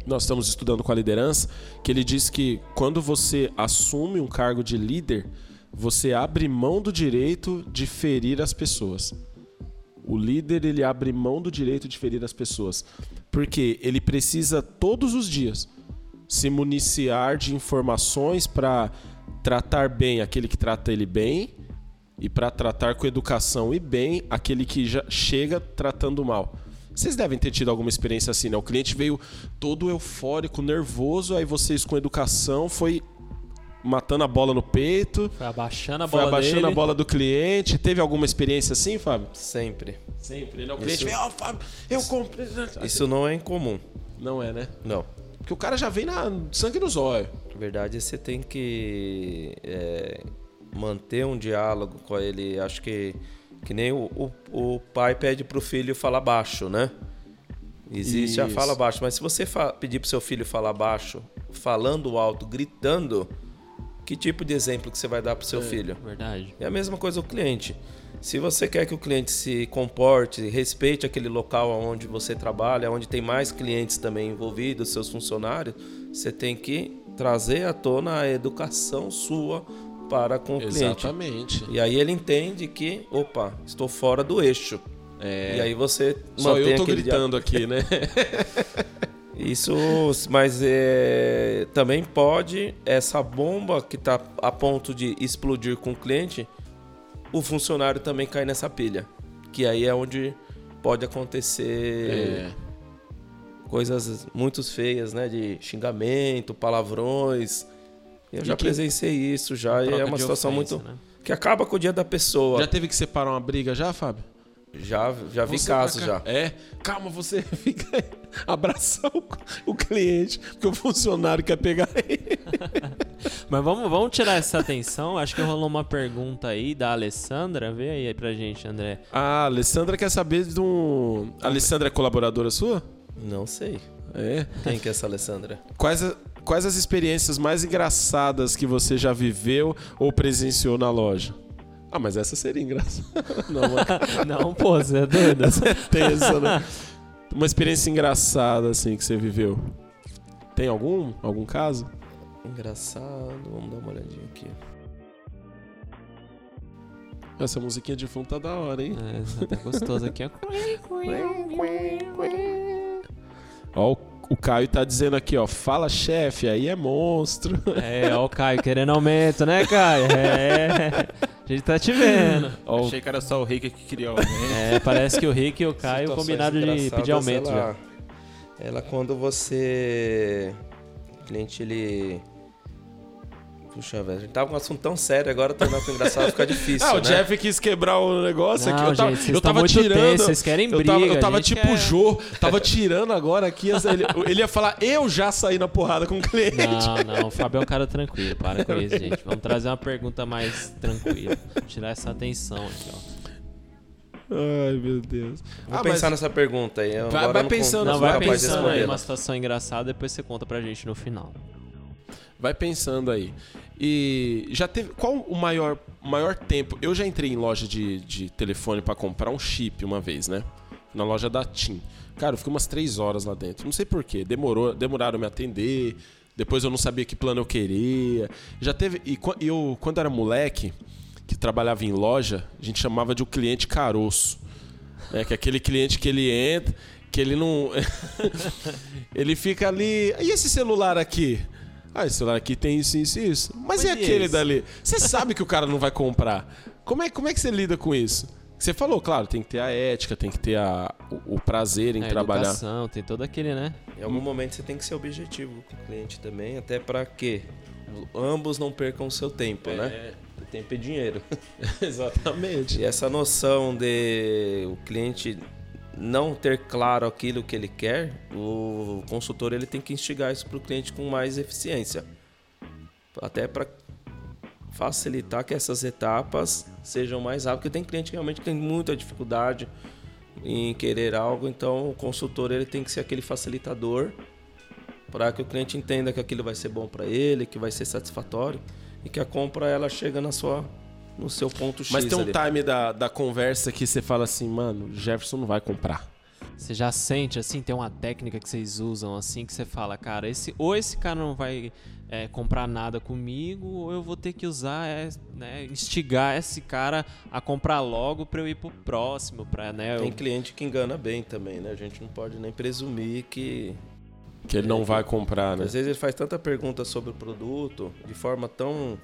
nós estamos estudando com a liderança, que ele diz que quando você assume um cargo de líder, você abre mão do direito de ferir as pessoas. O líder ele abre mão do direito de ferir as pessoas, porque ele precisa todos os dias se municiar de informações para tratar bem aquele que trata ele bem e para tratar com educação e bem aquele que já chega tratando mal. Vocês devem ter tido alguma experiência assim, né? O cliente veio todo eufórico, nervoso, aí vocês com educação foi matando a bola no peito,
Foi abaixando a
foi
bola
abaixando
dele.
a bola do cliente. Teve alguma experiência assim, Fábio?
Sempre.
Sempre, né? O cliente
Isso-
vem, ó, Fábio, eu comprei.
Isso não é incomum.
Não é, né?
Não.
Porque o cara já vem na sangue nos olhos.
Na verdade, você tem que é, manter um diálogo com ele. Acho que, que nem o, o, o pai pede pro filho falar baixo, né? Existe a
Isso.
fala baixo, mas se você pedir pro seu filho falar baixo, falando alto, gritando, que tipo de exemplo que você vai dar pro seu filho?
Verdade.
É a mesma coisa o cliente. Se você quer que o cliente se comporte, respeite aquele local onde você trabalha, onde tem mais clientes também envolvidos, seus funcionários, você tem que trazer à tona a educação sua para com o cliente.
Exatamente.
E aí ele entende que, opa, estou fora do eixo. E aí você
Só
mantém
eu tô gritando aqui, né?
isso, mas é, também pode essa bomba que está a ponto de explodir com o cliente, o funcionário também cai nessa pilha, que aí é onde pode acontecer
É.
coisas muito feias, né, de xingamento, palavrões. Eu
E
já
quem-
presenciei isso já e é uma situação
ofensa,
muito
né?
que acaba com o dia da pessoa.
Já teve que separar uma briga já, Fábio?
Já já vi casos já.
É, calma, você fica aí, abraçar o, o cliente, porque o funcionário quer pegar ele.
Mas vamos, vamos tirar essa atenção. Acho que rolou uma pergunta aí da Alessandra. Vê aí pra gente, André.
A Alessandra quer saber de um. A Alessandra é colaboradora sua?
Não sei.
É.
Quem que é essa Alessandra?
Quais, a- quais as experiências mais engraçadas que você já viveu ou presenciou na loja? Ah, mas essa seria engraçada. Não, mas
Não, pô, você é doido.
é tensa, né? Uma experiência engraçada, assim, que você viveu. Tem algum? Algum caso?
Engraçado. Vamos dar uma olhadinha aqui.
Essa musiquinha de fundo tá da hora, hein?
É, tá gostoso aqui, ó.
Ó, o, o Caio tá dizendo aqui, ó. Fala, chefe, aí é monstro.
É, ó o Caio querendo aumento, né, Caio? É. A gente tá te vendo.
Ó,
Achei que era só o Rick que queria aumento.
É, parece que o Rick e o Caio combinaram de pedir aumento já.
ela, ela quando você o cliente ele Puxa, velho, a gente tava com um assunto tão sério, agora tornar pro engraçado fica difícil.
Ah, o
né?
Jeff quis quebrar o negócio
Não,
aqui. Eu tava,
gente,
eu tava
muito
tirando.
vocês querem
eu tava,
briga,
eu tava
a gente
tipo
quer-
o Jô, tava tirando agora aqui. Ele, ele ia falar, eu já saí na porrada com o cliente.
Não, não, o Fábio é um cara tranquilo, para com isso, gente. Vamos trazer uma pergunta mais tranquila. Tirar essa atenção aqui, ó.
Ai, meu Deus.
Vou
Ah,
pensar
mas-
nessa pergunta aí.
Vai-
agora
vai
eu não con-
pensando,
Não,
sou
vai pensando aí uma
não.
situação engraçada, depois você conta pra gente no final.
Vai pensando aí. E já teve. Qual o maior, maior tempo? Eu já entrei em loja de, de telefone pra comprar um chip uma vez, né? Na loja da TIM. Cara, eu fiquei umas três horas lá dentro. Não sei porquê. Demorou, demoraram me atender. Depois eu não sabia que plano eu queria. Já teve. E eu, quando era moleque, que trabalhava em loja, a gente chamava de o cliente caroço. Né? Que é aquele cliente que ele entra, que ele não. ele fica ali. E esse celular aqui? Ah, esse celular aqui tem isso, isso e isso. Mas,
Mas
e
e
aquele
esse?
dali? Você sabe que o cara não vai comprar. Como é, como é que você lida com isso? Você falou, claro, tem que ter a ética, tem que ter a, o, o prazer em
a
trabalhar.
educação, tem todo aquele, né?
Em algum momento você tem que ser objetivo com o cliente também, até para que ambos não percam o seu tempo, né? O tempo é dinheiro.
Exatamente.
E essa noção de o cliente não ter claro aquilo que ele quer, o consultor ele tem que instigar isso para o cliente com mais eficiência. Até para facilitar que essas etapas sejam mais rápidas, porque tem cliente que realmente tem muita dificuldade em querer algo, então o consultor ele tem que ser aquele facilitador para que o cliente entenda que aquilo vai ser bom para ele, que vai ser satisfatório e que a compra ela chega na sua no seu ponto X
Mas tem um
ali.
time da, da conversa que você fala assim, mano, Jefferson não vai comprar.
Você já sente, assim, tem uma técnica que vocês usam, assim, que você fala, cara, esse, ou esse cara não vai é, comprar nada comigo, ou eu vou ter que usar, é, né, instigar esse cara a comprar logo pra eu ir pro próximo, pra, né, eu-
Tem cliente que engana bem também, né? A gente não pode nem presumir que.
Que ele não vai comprar, né?
Às vezes ele faz tanta pergunta sobre o produto de forma tão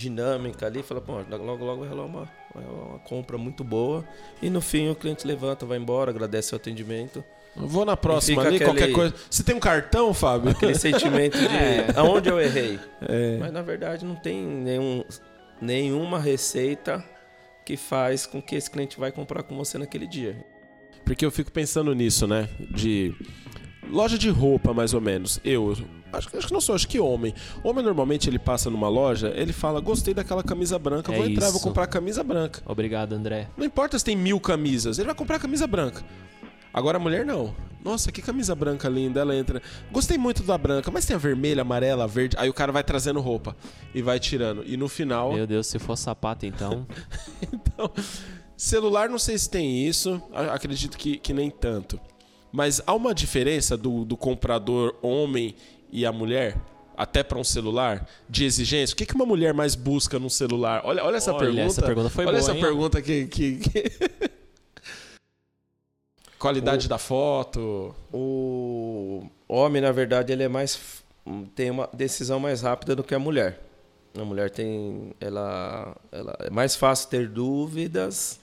dinâmica ali, fala, pô, logo logo vai rolar uma, uma compra muito boa. E no fim o cliente levanta, vai embora, agradece o atendimento.
Vou na próxima ali,
aquele-
qualquer coisa. Você tem um cartão, Fábio?
Aquele sentimento de
É.
aonde eu errei.
É.
Mas na verdade não tem nenhum, nenhuma receita que faz com que esse cliente vai comprar com você naquele dia.
Porque eu fico pensando nisso, né? De loja de roupa, mais ou menos. Eu acho, acho que não sou, acho que homem. Homem normalmente ele passa numa loja, ele fala: "Gostei daquela camisa branca,
É
vou entrar, vou comprar a camisa branca".
Obrigado, André.
Não importa se tem mil camisas, ele vai comprar a camisa branca. Agora a mulher não. Nossa, que camisa branca linda. Ela entra. Gostei muito da branca, mas tem a vermelha, amarela, verde. Aí o cara vai trazendo roupa e vai tirando. E no final.
Meu Deus, se for sapato, então...
Então, celular não sei se tem isso, acredito que, que nem tanto. Mas há uma diferença do, do comprador homem e a mulher, até para um celular, de exigência? O que, que uma mulher mais busca num celular? Olha, olha essa
Olha,
pergunta.
essa pergunta foi
olha
boa,
essa
hein?
pergunta que. que- que- Qualidade da foto.
O homem, na verdade, ele é mais tem uma decisão mais rápida do que a mulher. A mulher tem ela, ela é mais fácil ter dúvidas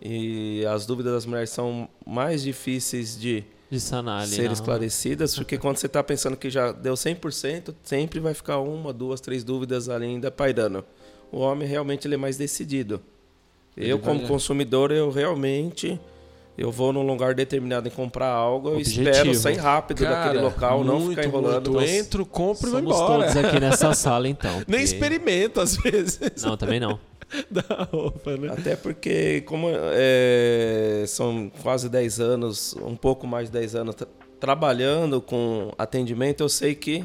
e as dúvidas das mulheres são mais difíceis de
De sanar ali.
ser
não.
esclarecidas, porque quando você está pensando que já deu 100%, sempre vai ficar uma, duas, três dúvidas ali ainda pairando. O homem realmente ele é mais decidido.
Ele
eu como consumidor, eu realmente eu vou num lugar determinado em comprar algo, eu
Objetivo.
espero sair rápido daquele
Cara,
local, não
muito,
ficar enrolando.
muito.
Então,
Entro, compro e vou
Somos
embora.
todos aqui nessa sala, então.
Nem
porque-
experimento, às vezes,
Não, também não.
da roupa, né?
Até porque, como é, são quase 10 anos, um pouco mais de 10 anos tra- trabalhando com atendimento, eu sei que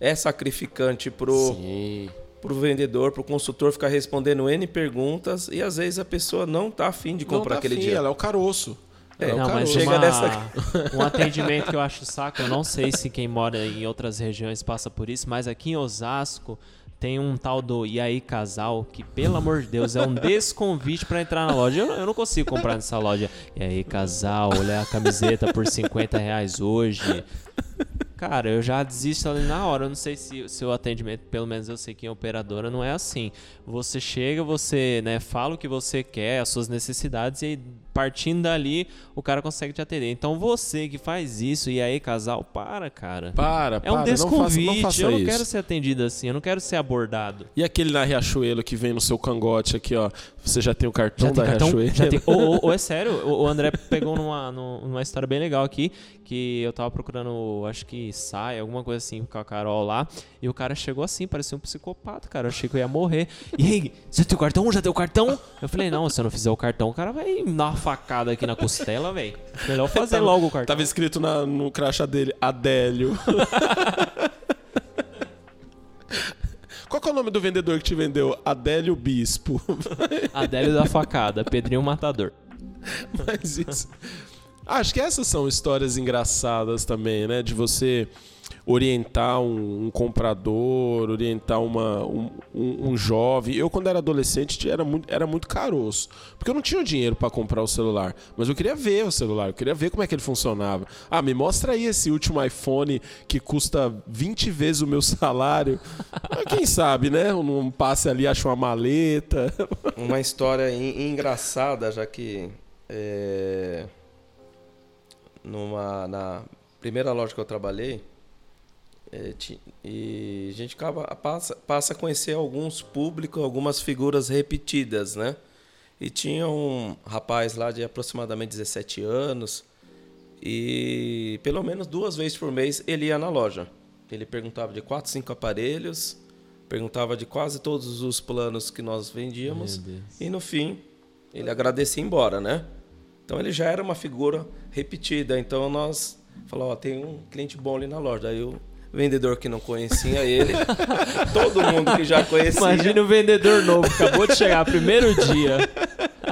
é sacrificante pro,
Sim.
Pro vendedor, pro consultor ficar respondendo N perguntas e às vezes a pessoa não tá afim de
Não
comprar
tá
aquele
afim,
dia.
Ela é o caroço.
É,
é o
Não, mas
caroço.
chega
uma,
nessa-
um atendimento que eu acho saco, eu não sei se quem mora em outras regiões passa por isso, mas aqui em Osasco tem um tal do E aí Casal, que pelo amor de Deus é um desconvite pra entrar na loja. Eu, eu não consigo comprar nessa loja. E aí Casal, olha a camiseta por 50 reais hoje. Cara, eu já desisto ali na hora. Eu não sei se o atendimento, pelo menos eu sei que em operadora não é assim. Você chega, você né, fala o que você quer, as suas necessidades, e aí partindo dali, o cara consegue te atender. Então você que faz isso e aí, casal, para, cara.
Para,
É um
para, não faça,
desconvite.
não faça
eu não
isso.
quero ser atendido assim, eu não quero ser abordado.
E aquele na Riachuelo que vem no seu cangote aqui, ó. Você já tem o cartão
Já
da
cartão?
Riachuelo?
Já tem. Ou, ou- é sério, o André pegou numa, nu- numa história bem legal aqui, que eu tava procurando, acho que sai, alguma coisa assim com a Carol lá, e o cara chegou assim, parecia um psicopata, cara. Eu achei que eu ia morrer. E aí, você tem o cartão? Já tem o cartão? Eu falei, não, se eu não fizer o cartão, o cara vai uma facada aqui na costela, velho. Melhor fazer logo o cartão.
Tava escrito na- no crachá dele, Adélio. Qual que é o nome do vendedor que te vendeu? Adélio Bispo.
Adélio da facada, Pedrinho Matador.
Mas isso. Ah, Acho que essas são histórias engraçadas também, né? De você orientar um, um comprador, orientar uma, um, um- um jovem. Eu, quando era adolescente, era muito, era muito caroço. Porque eu não tinha dinheiro para comprar o celular. Mas eu queria ver o celular, eu queria ver como é que ele funcionava. Ah, me mostra aí esse último iPhone que custa 20 vezes o meu salário. Ah, Quem sabe, né? Um passe ali, acha uma maleta.
Uma história en- engraçada, já que é, numa, na primeira loja que eu trabalhei, é, ti- e a gente acaba, passa, passa a conhecer alguns públicos, algumas figuras repetidas, né? E tinha um rapaz lá de aproximadamente 17 anos, e pelo menos duas vezes por mês ele ia na loja. Ele perguntava de quatro, cinco aparelhos, perguntava de quase todos os planos que nós vendíamos. E no fim, ele agradecia e embora, né? Então ele já era uma figura repetida. Então nós falamos, ó, tem um cliente bom ali na loja. Aí o vendedor que não conhecia ele, todo mundo que já conhecia,
Imagina o vendedor novo, acabou de chegar, primeiro dia.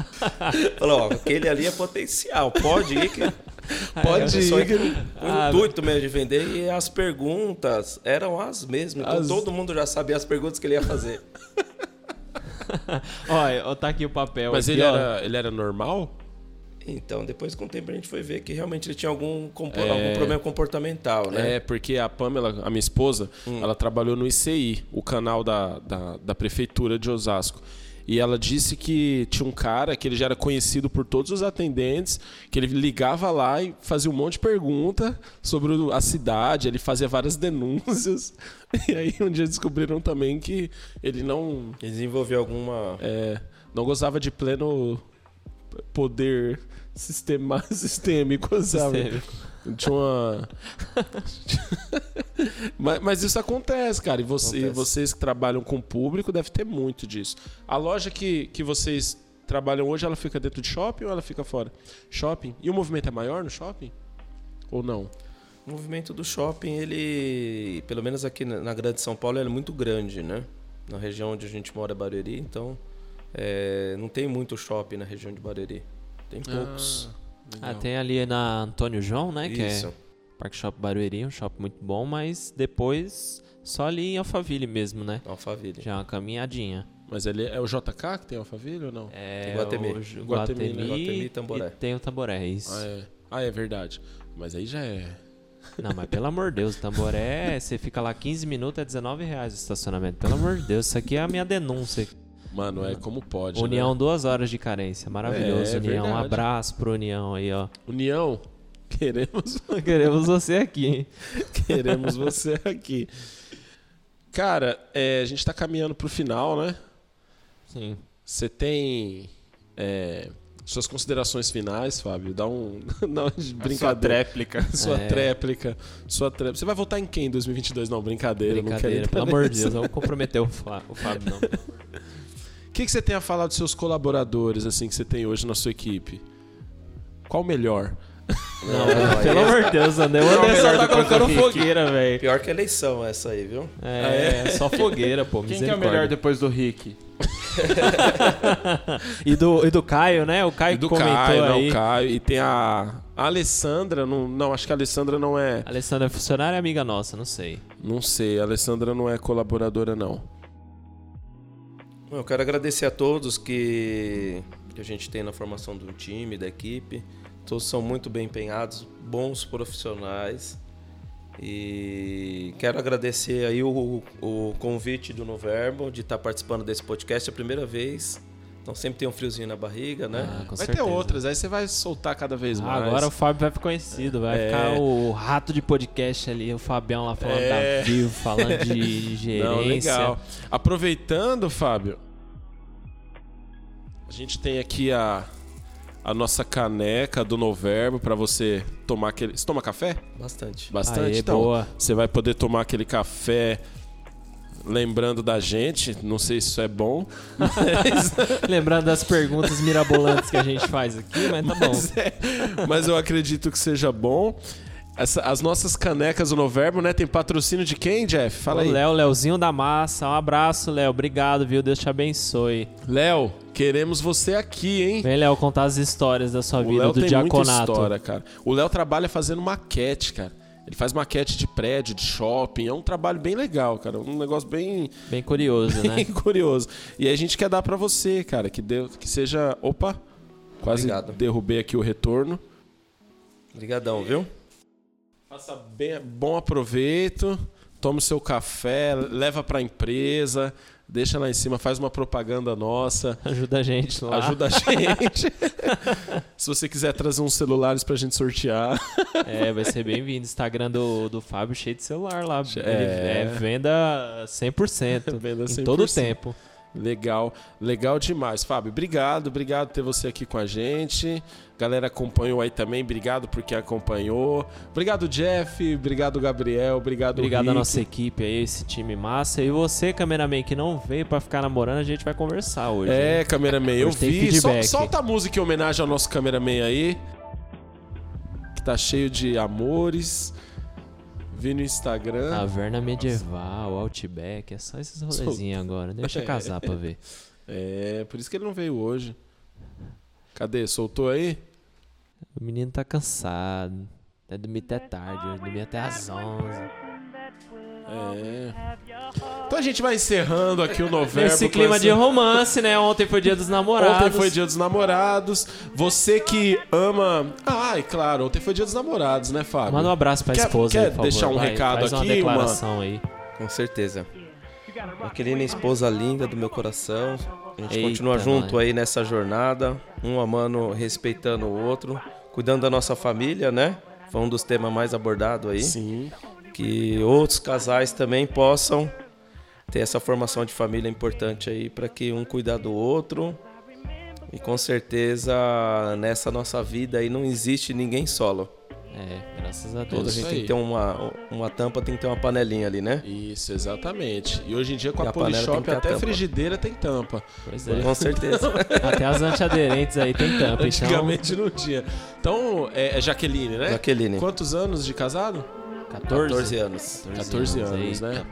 falou, ó, aquele ali é potencial, pode ir que
Pode ir. que-
o intuito mesmo de vender e as perguntas eram as mesmas. Então
As-
todo mundo já sabia as perguntas que ele ia fazer.
Olha, tá aqui o papel.
Mas
aqui,
ele
ó.
era, ele era normal?
Então, depois com o tempo a gente foi ver que realmente ele tinha algum, compo-
É.
algum problema comportamental, né?
É, porque a Pamela, a minha esposa, ela trabalhou no ICI, o canal da, da, da prefeitura de Osasco. E ela disse que tinha um cara que ele já era conhecido por todos os atendentes, que ele ligava lá e fazia um monte de pergunta sobre a cidade, ele fazia várias denúncias. E aí um dia descobriram também que ele não,
Ele desenvolveu alguma.
é, não gozava de pleno poder sistema, sistêmico, sabe?
Sistêmico.
Tinha uma. mas, mas isso acontece, cara. E você-
Acontece.
vocês que trabalham com o público devem ter muito disso. A loja que, que vocês trabalham hoje, ela fica dentro de shopping ou ela fica fora? Shopping. E o movimento é maior no shopping? Ou não?
O movimento do shopping, ele, pelo menos aqui na Grande São Paulo, ele é muito grande, né? Na região onde a gente mora, Barueri, então é, não tem muito shopping na região de Barueri. Tem poucos.
Ah, tem ali na Antônio João, né? Que
Isso.
é Parque Shop Barueri, um shopping muito bom, mas depois só ali em Alphaville mesmo, né?
Alphaville.
Já é uma caminhadinha.
Mas ele é o JK que tem Alphaville ou não?
É
Iguatemi.
o Ju-
Iguatemi, né?
Guatemi,
e Tamboré.
e tem o Tamboré, isso.
Ah, é. Ah, é verdade. Mas aí já é.
Não, mas pelo amor de Deus, o Tamboré, você fica lá 15 minutos, é 19 reais o estacionamento. Pelo amor de Deus, isso aqui é a minha denúncia.
Mano, é como pode.
União,
né?
duas horas de carência. Maravilhoso,
É,
União. Um
verdade.
abraço pro União aí, ó.
União, queremos,
Queremos você aqui, hein?
queremos você aqui. Cara, é, a gente tá caminhando pro final, né?
Sim.
Você tem é, suas considerações finais, Fábio? Dá um. Uma de
Sua
brincadeira.
tréplica.
Sua
É.
tréplica. Sua tré- Você vai votar em quem em 2022? Não, brincadeira. não
Brincadeira,
quero
pelo amor de. Deus, não vou comprometer o, Flá- o Fábio, não.
O que, que você tem a falar dos seus colaboradores, assim, que você tem hoje na sua equipe? Qual o melhor?
Não,
aí
pelo
é-
amor de Deus, André. O André só tá colocando fogueira, velho.
Pior que a eleição essa aí, viu?
É, só fogueira, pô.
Quem que é o melhor depois do Rick?
E do, e do Caio, né? O Caio
E do
comentou
Caio, não,
aí.
o Caio. E tem a, a Alessandra, não, não, acho que a Alessandra não é.
A Alessandra é funcionária é amiga nossa, não sei.
Não sei, a Alessandra não é colaboradora, não.
Eu quero agradecer a todos que, que a gente tem na formação do time, da equipe. Todos são muito bem empenhados, bons profissionais. E quero agradecer aí o, o convite do Noverbo de estar participando desse podcast é a primeira vez. Então sempre tem um friozinho na barriga, né?
Ah,
vai
certeza.
ter outras, aí você vai soltar cada vez
Ah,
mais.
agora o Fábio vai ficar conhecido, vai
É.
ficar o rato de podcast ali, o Fabião lá falando
É.
da Vivo, falando de gerência.
Não, legal. Aproveitando, Fábio, a gente tem aqui a, a nossa caneca do Noverbo para você tomar aquele. Você toma café?
Bastante.
Bastante?
Aê,
então,
boa.
você vai poder tomar aquele café lembrando da gente. Não sei se isso é bom, mas,
Lembrando das perguntas mirabolantes que a gente faz aqui, mas tá bom.
mas, é- mas eu acredito que seja bom. Essa- as nossas canecas do Noverbo, né? Tem patrocínio de quem, Jeff? Fala
O
aí.
Léo, Léozinho da Massa, um abraço, Léo. Obrigado, viu? Deus te abençoe.
Léo, queremos você aqui, hein?
Vem, Léo, contar as histórias da sua
O
vida,
Léo
do
tem muita
diaconato.
história, cara. O Léo trabalha fazendo maquete, cara. Ele faz maquete de prédio, de shopping. É um trabalho bem legal, cara. Um negócio bem,
Bem curioso, né?
bem curioso. E a gente quer dar pra você, cara, que, deu, que seja. Opa! Quase
Obrigado.
derrubei aqui o retorno.
Obrigadão, viu?
Faça bem, bom aproveito. Toma o seu café, leva pra empresa, deixa lá em cima, faz uma propaganda nossa.
Ajuda a gente lá.
Ajuda a gente. Se você quiser trazer uns celulares pra gente sortear.
É, vai ser bem-vindo. Instagram do, do Fábio cheio de celular lá. Ele
É.
é venda 100%.
Venda
Em
100%.
todo o tempo.
Legal, legal demais. Fábio, obrigado, obrigado por ter você aqui com a gente. Galera acompanhou aí também, obrigado por quem acompanhou. Obrigado, Jeff, obrigado, Gabriel, obrigado,
Obrigado
Rick.
à nossa equipe aí, esse time massa. E você, cameraman, que não veio pra ficar namorando, a gente vai conversar hoje.
É,
hein?
cameraman, eu vi. Sol- solta a música em homenagem ao nosso cameraman aí. Que tá cheio de amores. Vi no Instagram.
Taverna medieval, Outback, é só esses rolezinhos agora. Deixa eu casar pra ver.
É, por isso que ele não veio hoje. Cadê? Soltou aí?
O menino tá cansado. Vai dormir até tarde, hoje dormir até às 11.
É. Então a gente vai encerrando aqui o novembro.
Nesse
com
clima
essa-
de romance, né? Ontem foi dia dos namorados.
Ontem foi dia dos namorados. Você que ama. Ah, e claro, ontem foi dia dos namorados, né, Fábio?
Manda um abraço pra
Quer-
esposa
quer
aí, por favor.
deixar um
Vai,
recado
faz uma
aqui,
declaração aí.
Com certeza. Aquelina esposa linda do meu coração. A gente
Eita,
continua junto
mãe.
aí nessa jornada, um amando, respeitando o outro, cuidando da nossa família, né? Foi um dos temas mais abordados aí.
Sim.
Que outros casais também possam ter essa formação de família importante aí para que um cuidar do outro. E com certeza nessa nossa vida aí não existe ninguém solo.
É, graças a
Toda
Deus.
gente tem que ter uma, uma tampa, tem que ter uma panelinha ali, né?
Isso, exatamente. E hoje em dia com
E
a
a
Polishop
a
até
tampa.
frigideira tem tampa.
Pois é.
Com certeza.
Até as antiaderentes aí tem tampa. Então,
Antigamente não tinha. Então, é, é Jaqueline, né?
Jaqueline.
Quantos anos de casado?
14,
14 anos.
14 anos,
Eita.
né?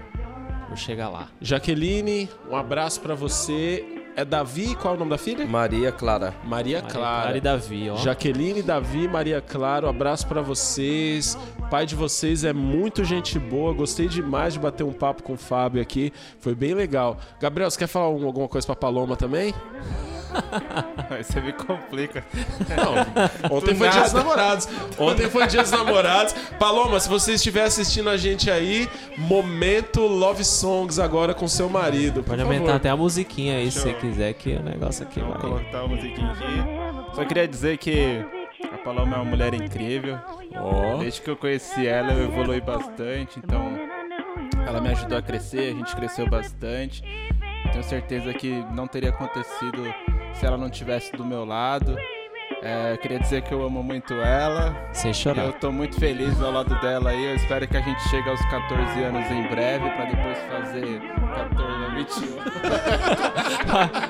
Vou chegar lá.
Jaqueline, um abraço pra você. É Davi, qual é o nome da filha?
Maria Clara.
Maria
Maria
Clara.
Clara e Davi, ó.
Jaqueline, Davi, Maria Clara, um abraço pra vocês. Pai de vocês é muito gente boa. Gostei demais de bater um papo com o Fábio aqui. Foi bem legal. Gabriel, você quer falar um- alguma coisa pra Paloma também?
Aí você me complica.
Não, ontem foi dia dos namorados. Ontem foi dia dos namorados. Paloma, se você estiver assistindo a gente aí, momento Love Songs agora com seu marido.
Pode
favor.
aumentar até a musiquinha aí se você
Show.
quiser, que o negócio aqui
Vou
vai.
colocar a musiquinha aqui. Só queria dizer que a Paloma é uma mulher incrível.
Ó.
Desde que eu conheci ela, eu evolui bastante. Então, ela me ajudou a crescer, a gente cresceu bastante. Tenho certeza que não teria acontecido se ela não estivesse do meu lado. É, queria dizer que eu amo muito ela.
Sem chorar.
eu tô muito feliz ao lado dela aí. Eu espero que a gente chegue aos 14 anos em breve, pra depois fazer 14 21.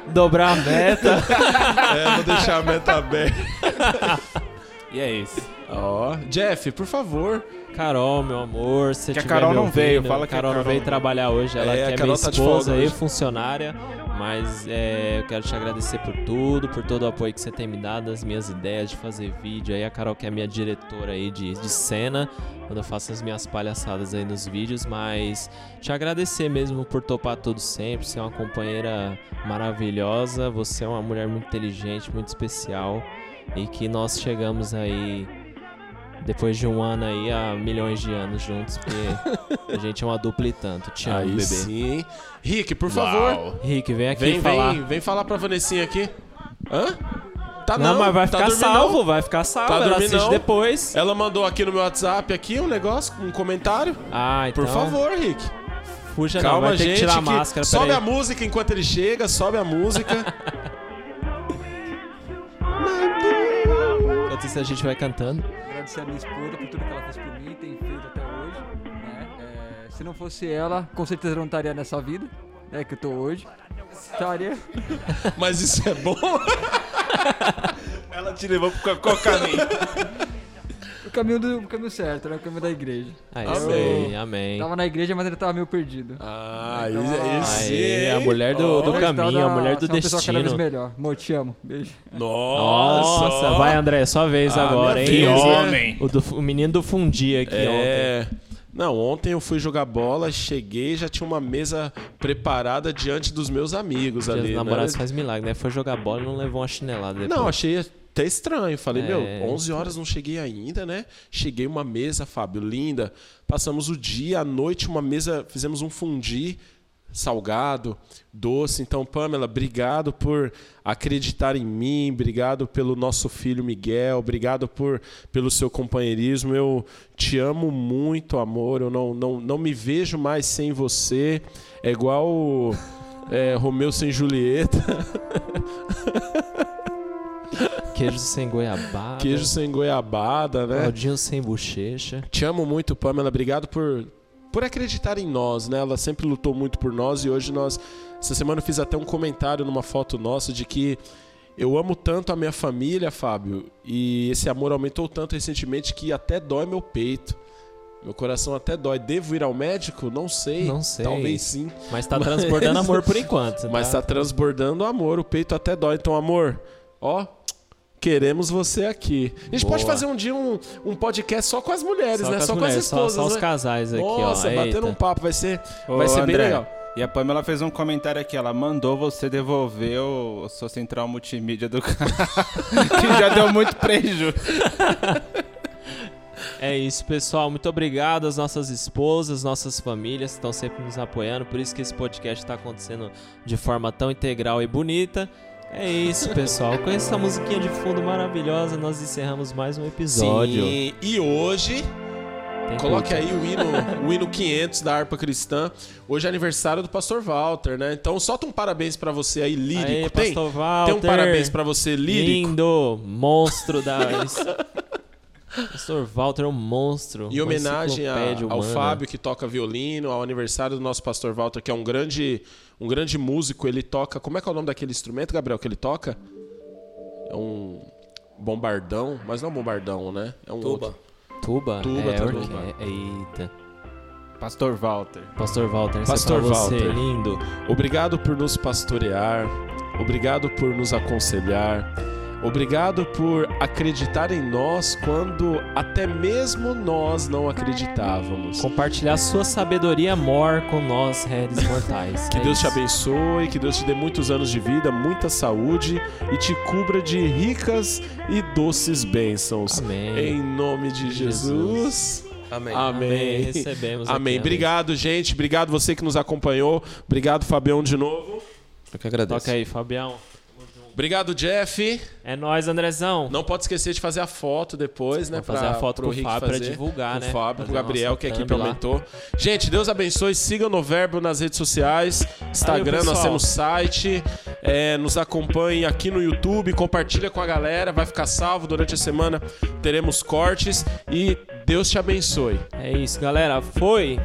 Dobrar a meta.
É, vou deixar a meta aberta.
E é isso.
Ó. Jeff, por favor.
Carol, meu amor, se
Que a Carol não veio,
ouvindo,
fala que a
Carol não
Carol
veio trabalhar hoje, ela
É,
que é
Carol
minha
tá
esposa e funcionária, mas é, eu quero te agradecer por tudo, por todo o apoio que você tem me dado, as minhas ideias de fazer vídeo, aí. A Carol que é minha diretora aí de, de cena, quando eu faço as minhas palhaçadas aí nos vídeos, mas te agradecer mesmo por topar tudo sempre, ser uma companheira maravilhosa, você é uma mulher muito inteligente, muito especial, e que nós chegamos aí Depois de um ano aí, há milhões de anos juntos, porque a gente é uma dupla e tanto. Te amo,
Aí
bebê.
sim. Rick, por favor.
Rick, vem aqui
Vem,
falar.
vem, vem falar pra Vanessinha aqui. Hã? Tá
Não,
não,
mas vai
tá
ficar salvo,
não.
vai ficar salvo.
Tá
Ela
dormindo
assiste
não.
depois.
Ela mandou aqui no meu WhatsApp aqui um negócio, um comentário.
Ah, então.
Por favor, Rick.
Fuja não,
Calma,
vai ter
gente.
que tirar a
que
máscara.
sobe
peraí.
a música enquanto ele chega, sobe a música.
Enquanto isso a gente vai cantando.
Agradecer a minha esposa por tudo que ela fez por mim, tem feito até hoje. Né? É, se não fosse ela, com certeza eu não estaria nessa vida né, que eu tô hoje. Estaria.
Mas isso é bom?
Ela te levou pro qual caminho?
O caminho, do, o caminho certo, né? O caminho da igreja.
Aí
Amém.
sim, amém.
Tava na igreja, mas ele tava meio perdido.
Ah,
Então,
isso, isso
Aí, a mulher do, do caminho, a mulher do
ser uma pessoa cada vez
destino.
melhor. Amor, te amo. Beijo.
Nossa,
Nossa, vai André, sua vez
Ah,
agora, hein? Ó,
né?
homem.
O, do- o menino do fundi aqui ontem.
É. Não, ontem eu fui jogar bola, cheguei já tinha uma mesa preparada diante dos meus amigos
Dia
ali.
dos
né?
namorados faz milagre, né? Foi jogar bola e não levou uma chinelada depois.
Não, achei até estranho. Falei,
É.
meu, 11 horas não cheguei ainda, né? Cheguei uma mesa, Fábio, linda. Passamos o dia, à noite, uma mesa, fizemos um fundi salgado, doce. Então, Pamela, obrigado por acreditar em mim, obrigado pelo nosso filho Miguel, obrigado por pelo seu companheirismo. Eu te amo muito, amor. Eu não, não, não me vejo mais sem você. É igual é, Romeu sem Julieta.
Queijo sem goiabada.
Queijo sem goiabada, né?
Claudinho sem bochecha.
Te amo muito, Pamela. Obrigado por, por acreditar em nós, né? Ela sempre lutou muito por nós e hoje nós. Essa semana eu fiz até um comentário numa foto nossa de que eu amo tanto a minha família, Fábio, e esse amor aumentou tanto recentemente que até dói meu peito. Meu coração até dói. Devo ir ao médico? Não sei.
Não sei.
Talvez sim.
Mas tá transbordando amor por enquanto.
Mas tá transbordando amor. O peito até dói. Então, amor, ó. Queremos você aqui. A gente
Boa.
pode fazer um dia um, um podcast só com as mulheres,
Só
né?
com as
só
mulheres,
com as
só-
esposas.
só os
né?
casais aqui, ó.
Nossa, batendo um papo. Vai ser,
Ô,
vai ser bem
André,
legal.
E a Pamela fez um comentário aqui, ela mandou você devolver o, sua central multimídia do carro, que já deu muito prejuízo.
É isso, pessoal. Muito obrigado às nossas esposas, nossas famílias que estão sempre nos apoiando. Por isso que esse podcast está acontecendo de forma tão integral e bonita. É isso, pessoal. Com essa musiquinha de fundo maravilhosa, nós encerramos mais um episódio.
Sim. E hoje,
Tem
coloque aí o hino, o hino 500 da harpa cristã. Hoje é aniversário do pastor Walter, né? Então solta um parabéns pra você aí, lírico.
Aí,
tem?
Pastor Walter.
Tem um parabéns pra você, lírico.
Lindo, monstro das. Pastor Walter é um monstro. Uma
homenagem a- ao. Fábio que toca violino, ao aniversário do nosso pastor Walter, que é um grande, um grande músico, ele toca. Como é que é o nome daquele instrumento, Gabriel, que ele toca? É um bombardão, mas não é um bombardão, né? É um
Tuba.
outro.
Tuba?
Tuba,
é,
tuba.
orque- é- Eita.
Pastor Walter.
Pastor Walter, esse
Pastor
é pra você,
Walter.
lindo.
Obrigado por nos pastorear. Obrigado por nos aconselhar. Obrigado por acreditar em nós quando até mesmo nós não acreditávamos.
Compartilhar sua sabedoria amor com nós, réis mortais.
Que
É
Deus te
isso.
abençoe, que Deus te dê muitos anos de vida, muita saúde e te cubra de ricas e doces bênçãos.
Amém.
Em nome de Jesus.
Amém.
Amém.
Amém. Recebemos
Amém.
aqui,
Obrigado, gente. Obrigado você que nos acompanhou. Obrigado, Fabião, de novo.
Eu que agradeço.
Toca aí, Fabião.
Obrigado, Jeff.
É nóis, Andrezão.
Não pode esquecer de fazer a foto depois, né?
Vou fazer a foto
pro
com o Fábio pra
fazer.
divulgar,
com
né?
O Fábio, com o Gabriel, que a equipe
lá.
aumentou. Gente, Deus abençoe. Sigam no Verbo nas redes sociais. Instagram, nós temos site. É, nos acompanhe aqui no YouTube. Compartilha com a galera. Vai ficar salvo durante a semana. Teremos cortes. E Deus te abençoe.
É isso, galera. Foi.